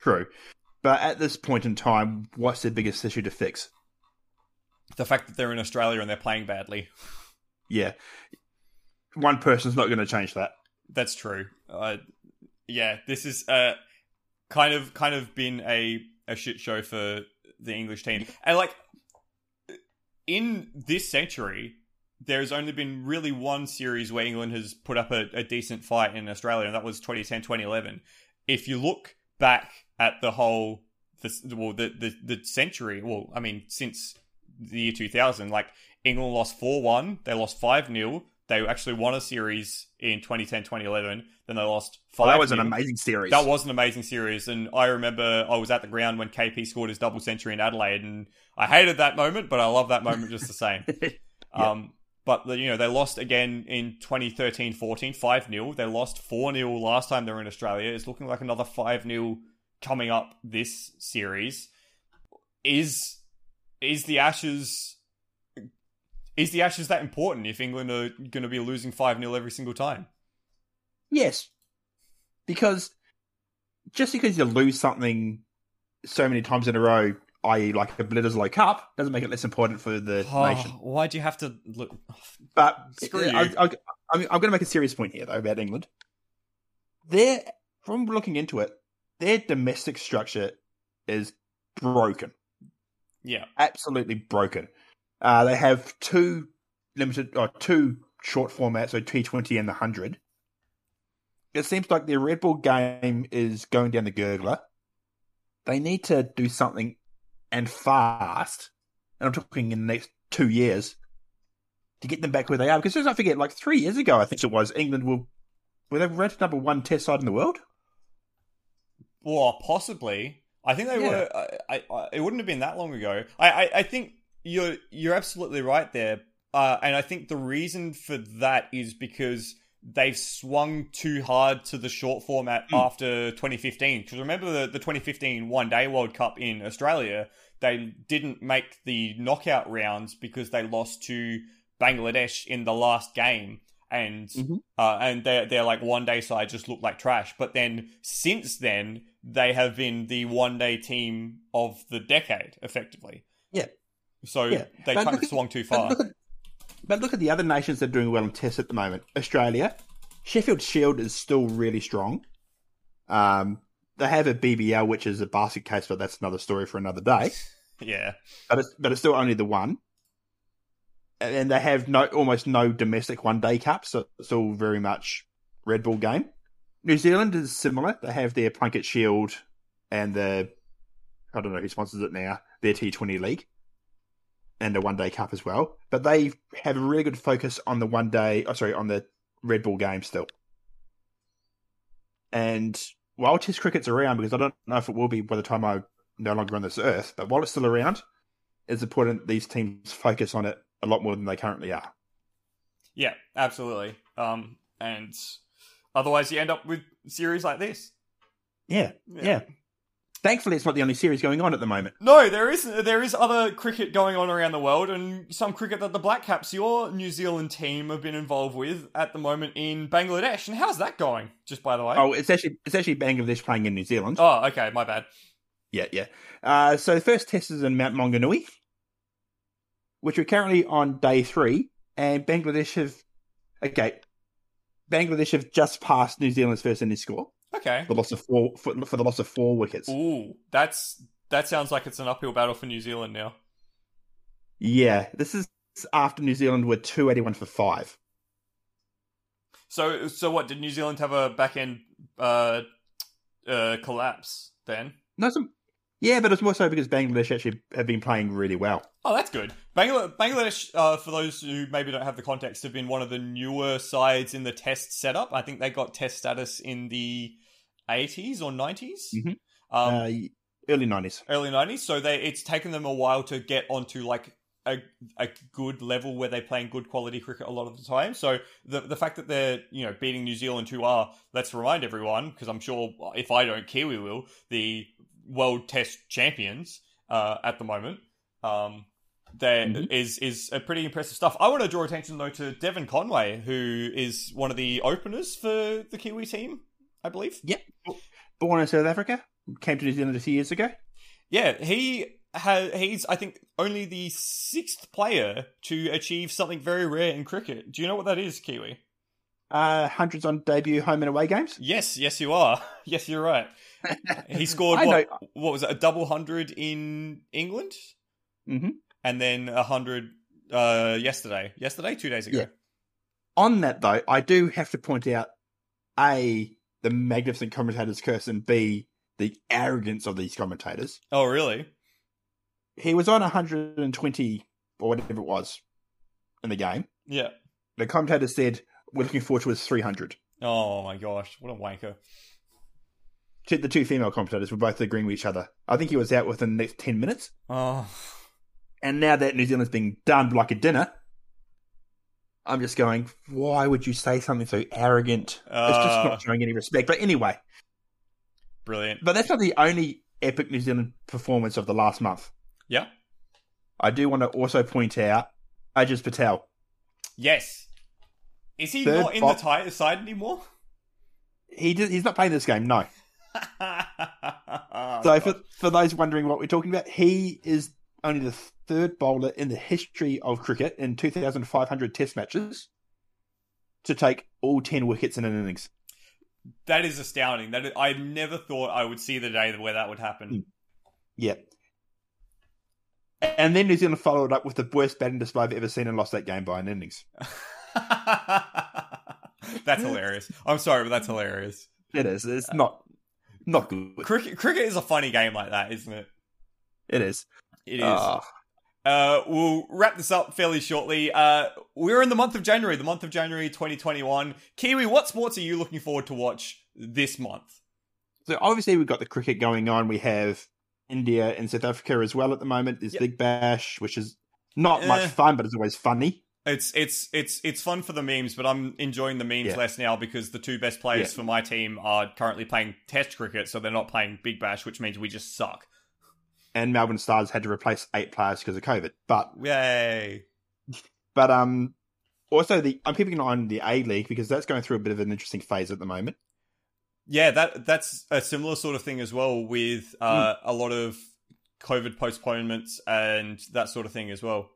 True. But at this point in time, what's their biggest issue to fix? The fact that they're in Australia and they're playing badly. Yeah. One person's not going to change that. That's true. Uh, yeah, this is uh, kind of kind of been a a shit show for the English team, and like in this century, there's only been really one series where England has put up a, a decent fight in Australia, and that was 2010 2011. If you look back at the whole the well the, the the century, well, I mean since the year 2000, like England lost 4 1, they lost 5 0. They actually won a series in 2010 2011. Then they lost 5 Well, that was an amazing series. That was an amazing series. And I remember I was at the ground when KP scored his double century in Adelaide. And I hated that moment, but I love that moment just the same. Yeah. Um, but the, you know they lost again in 2013-14, 5 0 They lost 4 0 last time they were in Australia. It's looking like another 5 0 coming up this series. Is is the Ashes is the Ashes that important if England are going to be losing 5 0 every single time? yes. Because just because you lose something so many times in a row, i.e., like a Bledisloe Cup, doesn't make it less important for the nation. why do you have to look? But Screw I, you. I, I, am going to make a serious point here, though, about England. Their, from looking into it, their domestic structure is broken. Yeah, absolutely broken. Uh, they have two limited, or two short formats, so T20 and the 100. It seems like their red ball game is going down the gurgler. They need to do something and fast, and I'm talking in the next two years, to get them back where they are. Because as I forget, like three years ago, I think it was, England were were they ranked number one test side in the world? Well, possibly. I think they Yeah. were. I, I, I, it wouldn't have been that long ago. I, I, I think you're you're absolutely right there. Uh, and I think the reason for that is because they've swung too hard to the short format Mm. after 2015. Because remember the, the 2015 One Day World Cup in Australia, they didn't make the knockout rounds because they lost to Bangladesh in the last game. And Mhm. uh, and their their like one day side just looked like trash. But then since then, they have been the one day team of the decade, effectively. So Yeah. they But kind of at- swung too But far. look, at, but look at the other nations that are doing well in tests at the moment. Australia, Sheffield Shield is still really strong. Um, they have a BBL, which is a basket case, but that's another story for another day. yeah. But it's but it's still only the one. And they have no almost no domestic one day cups, so it's all very much red ball game. New Zealand is similar. They have their Plunket Shield and the I don't know who sponsors it now, their T twenty league. And a one day cup as well. But they have a really good focus on the one day oh sorry, on the red ball game still. And while Test cricket's around, because I don't know if it will be by the time I no longer on this earth, but while it's still around, it's important these teams focus on it a lot more than they currently are. Yeah, absolutely. Um, and otherwise, you end up with series like this. Yeah, yeah. Thankfully, it's not the only series going on at the moment. No, there is there is other cricket going on around the world, and some cricket that the Black Caps, your New Zealand team, have been involved with at the moment in Bangladesh. And how's that going? Just by the way. Oh, it's actually it's actually Bangladesh playing in New Zealand. Oh, okay, my bad. Yeah, yeah. Uh, so the first test is in Mount Maunganui, which we're currently on day three, and Bangladesh have okay. Bangladesh have just passed New Zealand's first innings score Okay. for the loss of four for, for the loss of four wickets. Ooh, that's That sounds like it's an uphill battle for New Zealand now. Yeah, this is after New Zealand were 281 for 5. So, so what? Did New Zealand have a back end uh, uh, collapse then? No, some, yeah, but it's more so because Bangladesh actually have been playing really well. Oh, that's good. Bangladesh, Bangladesh uh, for those who maybe don't have the context, have been one of the newer sides in the test setup. I think they got test status in the 80s or 90s. Mhm. Um, uh, early 90s. early 90s so they it's taken them a while to get onto like a, a good level where they're playing good quality cricket a lot of the time so the the fact that they're you know beating New Zealand who are let's remind everyone because I'm sure if I don't Kiwi will the world test champions uh, at the moment um there Mhm. is is a pretty impressive stuff. I want to draw attention though to Devon Conway, who is one of the openers for the Kiwi team, I believe. Yep. Born in South Africa, came to New Zealand a few years ago. Yeah, he has. He's I think only the sixth player to achieve something very rare in cricket. Do you know what that is, Kiwi? Uh, hundreds on debut home and away games. Yes, yes, you are. Yes, you're right. He scored what? know. What was it? A double hundred in England, hmm and then a hundred uh, yesterday. Yesterday, two days ago. Yeah. On that though, I do have to point out a the magnificent commentators curse and b the arrogance of these commentators. Oh, really? He was on 120 or whatever it was in the game. Yeah. The commentator said, "We're looking forward to his 300." Oh my gosh, what a wanker! The two female commentators were both agreeing with each other. I think he was out within the next 10 minutes. Oh, And now that New Zealand's being done like a dinner, I'm just going, why would you say something so arrogant? it's just Uh. not showing any respect. But anyway, brilliant. but that's not the only epic New Zealand performance of the last month. Yeah. I do want to also point out Ajaz Patel. Yes. Is he Third not in bo- the side anymore? He did, he's not playing this game, no. Oh, So for for those wondering what we're talking about, he is only the third bowler in the history of cricket in 2,500 Test matches to take all 10 wickets in an innings. That is astounding. That is, I never thought I would see the day where that would happen. Hmm. Yeah. And then New Zealand followed up with the worst batting display I've ever seen and lost that game by an innings. that's hilarious. I'm sorry, but that's hilarious. It is. It's not not good. Cricket, cricket is a funny game like that, isn't it? It is. It is. Ah, Uh, we'll wrap this up fairly shortly. Uh, we're in the month of January, the month of January 2021. Kiwi, what sports are you looking forward to watch this month? so obviously we've got the cricket going on. We have India and South Africa as well at the moment. There's Yep. Big Bash, which is not much Eh. fun, but it's always funny. It's it's it's it's fun for the memes, but I'm enjoying the memes Yeah. less now because the two best players Yeah. for my team are currently playing Test cricket, so they're not playing Big Bash, which means we just suck. And Melbourne Stars had to replace eight players because of COVID. But Yay! but um also the I'm keeping an eye on the A League because that's going through a bit of an interesting phase at the moment. Yeah, that that's a similar sort of thing as well with uh, a lot of COVID postponements and that sort of thing as well.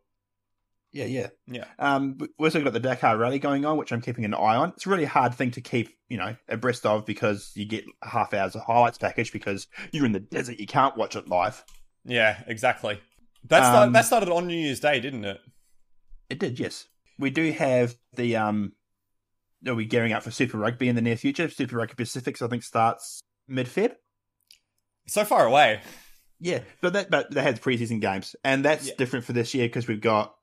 Yeah, yeah. Yeah. Um, we also got the Dakar Rally going on, which I'm keeping an eye on. It's a really hard thing to keep, you know, abreast of because you get half hours of highlights package because you're in the desert, you can't watch it live. Yeah, exactly. That started, Um, that started on New Year's Day, didn't it? It did, yes. We do have the um, are we gearing up for Super Rugby in the near future? Super Rugby Pacifics, I think, starts mid Feb. So far away. Yeah, but that but they had preseason games, and that's Yeah. different for this year because we've got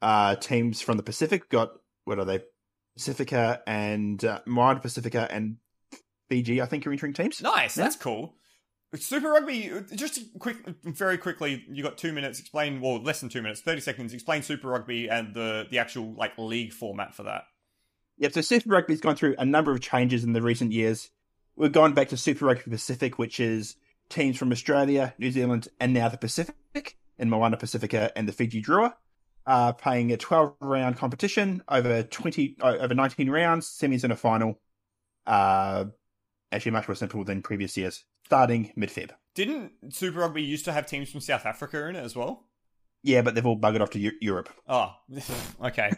uh teams from the Pacific. We've got what are they? Pacifica and uh, Moana Pacifica and Fiji. I think are entering teams. Nice, that's cool. Super Rugby, just quick, very quickly. You got two minutes. Explain, well, less than two minutes, thirty seconds. Explain Super Rugby and the the actual like league format for that. Yep. So Super Rugby's gone through a number of changes in the recent years. We've gone back to Super Rugby Pacific, which is teams from Australia, New Zealand, and now the Pacific in Moana Pacifica and the Fiji Drua, uh, playing a 12 round competition over 20 uh, over 19 rounds, semis and a final. Uh, actually, much more simple than previous years. Starting mid Feb. Didn't Super Rugby used to have teams from South Africa in it as well? Yeah, but they've all buggered off to Eu- Europe. Oh, okay.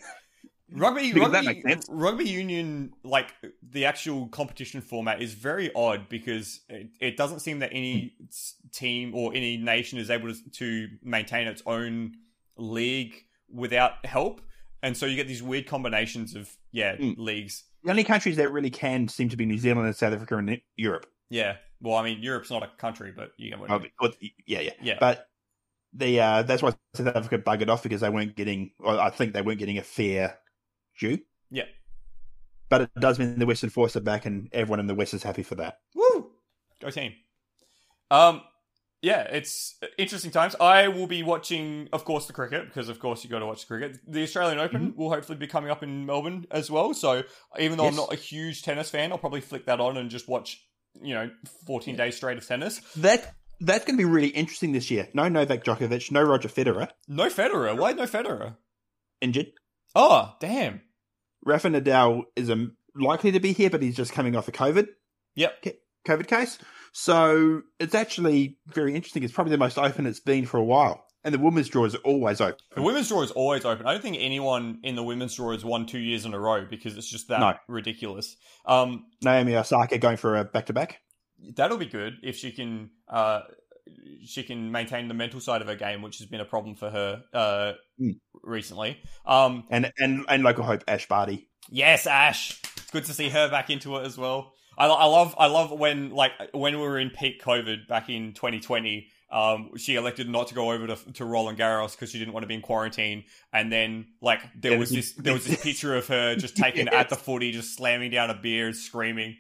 Rugby, rugby, makes sense. rugby union, like the actual competition format, is very odd because it, it doesn't seem that any team or any nation is able to, to maintain its own league without help, and so you get these weird combinations of yeah Mm. leagues. The only countries that really can seem to be New Zealand and South Africa and Europe. Yeah, well, I mean, Europe's not a country, but you get what I Oh, mean. yeah, yeah. Yeah. But the uh, that's why South Africa buggered off because they weren't getting. Well, I think they weren't getting a fair due. Yeah. But it does mean the Western Force are back, and everyone in the West is happy for that. Woo! Go team. Um, yeah, it's interesting times. I will be watching, of course, the cricket because, of course, you got to watch the cricket. The Australian Open will hopefully be coming up in Melbourne as well. So even though I'm not a huge tennis fan, I'll probably flick that on and just watch, you know, 14 days straight of tennis. That that's going to be really interesting this year. No Novak Djokovic, no Roger Federer No Federer. Why no Federer? injured. Oh, damn. Rafa Nadal is um, likely to be here, but he's just coming off a COVID Yep. COVID case. So it's actually very interesting. It's probably the most open it's been for a while, and the women's draw is always open. The women's draw is always open. I don't think anyone in the women's draw has won two years in a row because it's just that No. ridiculous. Um, Naomi Osaka going for a back to back. that'll be good if she can uh she can maintain the mental side of her game which has been a problem for her uh Mm. recently um and and and local hope Ash Barty. yes ash it's good to see her back into it as well I, I love i love when like when we were in peak covid back in 2020 um, she elected not to go over to, to Roland Garros because she didn't want to be in quarantine, and then like there was this there was this picture of her just taken Yes. at the footy, just slamming down a beer and screaming.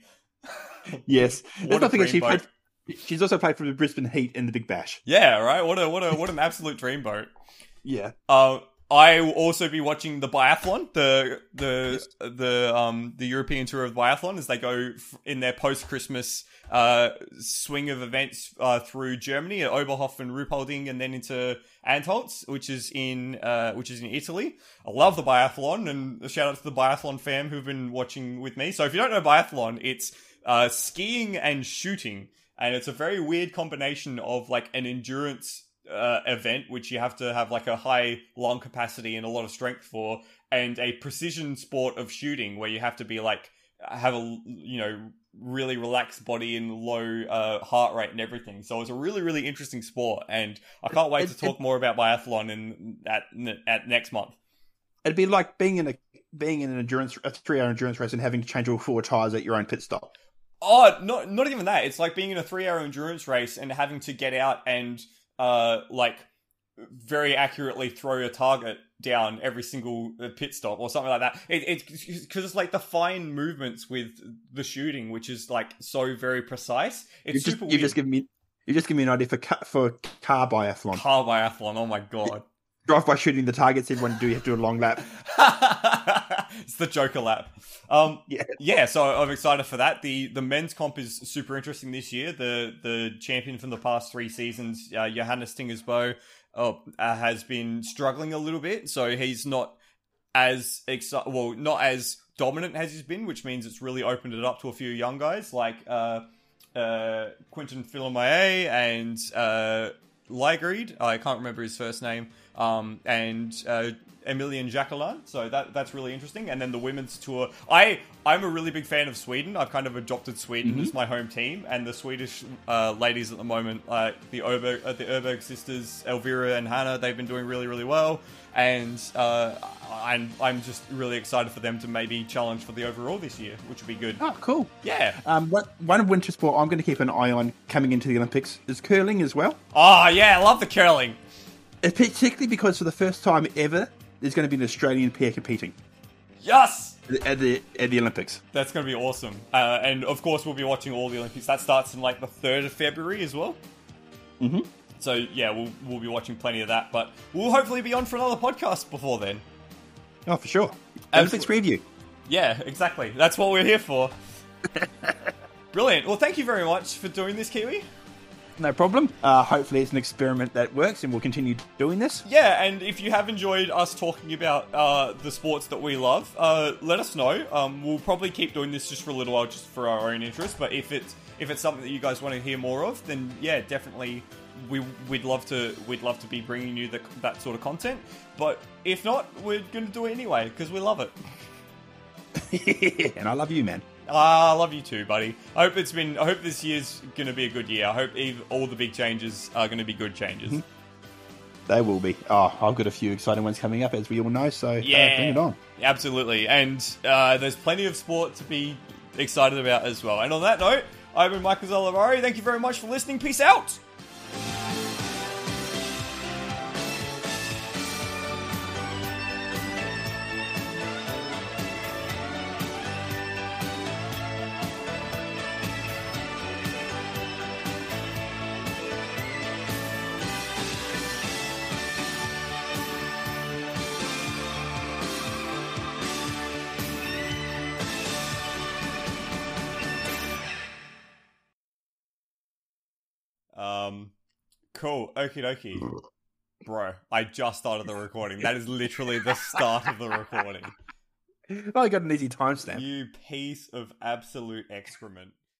Yes, What a she played. She's also played for the Brisbane Heat in the Big Bash. Yeah, right. What a what a what an absolute dreamboat. Yeah, Uh, I will also be watching the biathlon, the the the um the European tour of biathlon as they go in their post Christmas uh swing of events uh through Germany at Oberhof and Ruhpolding and then into Antholz, which is in uh which is in Italy. I love the biathlon and a shout out to the biathlon fam who've been watching with me. So if you don't know biathlon, it's uh skiing and shooting, and it's a very weird combination of like an endurance uh, event, which you have to have like a high lung capacity and a lot of strength for, and a precision sport of shooting where you have to be like have a you know really relaxed body and low uh, heart rate and everything. So it's a really really interesting sport, and I can't wait It- to talk more about biathlon in at at next month. it'd be like being in a being in an endurance a three hour endurance race and having to change all four tires at your own pit stop. Oh, not not even that. It's like being in a three hour endurance race and having to get out and uh like very accurately throw your target down every single uh, pit stop or something like that. It, it's because it's like the fine movements with the shooting, which is like so very precise. It's You just super you just give me you just give me an idea for for car biathlon. car biathlon. Oh my god. Drive by shooting the targets. Everyone do you have to do a long lap? it's the Joker lap. Um, Yeah. yeah. So I'm excited for that. the The men's comp is super interesting this year. The the champion from the past three seasons, uh, Johannes Thingnes Bø, oh, uh, has been struggling a little bit. So he's not as exci- well, not as dominant as he's been, which means it's really opened it up to a few young guys like uh, uh, Quentin Fillon Maillet and uh, Lægreid. I can't remember his first name. Um, and uh, Emilien Jacquelin. So that that's really interesting. And then the women's tour. I I'm a really big fan of Sweden. I've kind of adopted Sweden as my home team, and the Swedish uh, ladies at the moment, like the Öberg, uh, the Öberg sisters, Elvira and Hannah, they've been doing really really well. And uh, I'm I'm just really excited for them to maybe challenge for the overall this year, which would be good. Oh, cool. Yeah. Um, what, one winter sport I'm going to keep an eye on coming into the Olympics is curling as well. Oh yeah, I love the curling. Particularly because for the first time ever, there's going to be an Australian pair competing Yes. at the at the Olympics. That's going to be awesome. Uh, and of course, we'll be watching all the Olympics. That starts in like the 3rd of February as well. Mhm. So, yeah, we'll, we'll be watching plenty of that. But we'll hopefully be on for another podcast before then. Oh, for sure. Olympics preview. Yeah, exactly. That's what we're here for. Brilliant. Well, thank you very much for doing this, Kiwi. No problem. Uh, hopefully, it's an experiment that works, and we'll continue doing this. Yeah, and if you have enjoyed us talking about uh, the sports that we love, uh, let us know. Um, we'll probably keep doing this just for a little while, just for our own interest. But if it's if it's something that you guys want to hear more of, then yeah, definitely we we'd love to we'd love to be bringing you the, that sort of content. But if not, we're going to do it anyway because we love it. and I love you, man. Ah, I love you too, buddy. I hope it's been. I hope this year's going to be a good year. I hope ev- all the big changes are going to be good changes. Mhm. They will be. Oh, I've got a few exciting ones coming up, as we all know. So uh, Yeah. bring it on. Absolutely, and uh, there's plenty of sport to be excited about as well. And on that note, I've been Michael Zalavari. Thank you very much for listening. Peace out. Cool. Okie dokie. Bro, I just started the recording. That is literally the start of the recording. I got an easy timestamp. You piece of absolute excrement.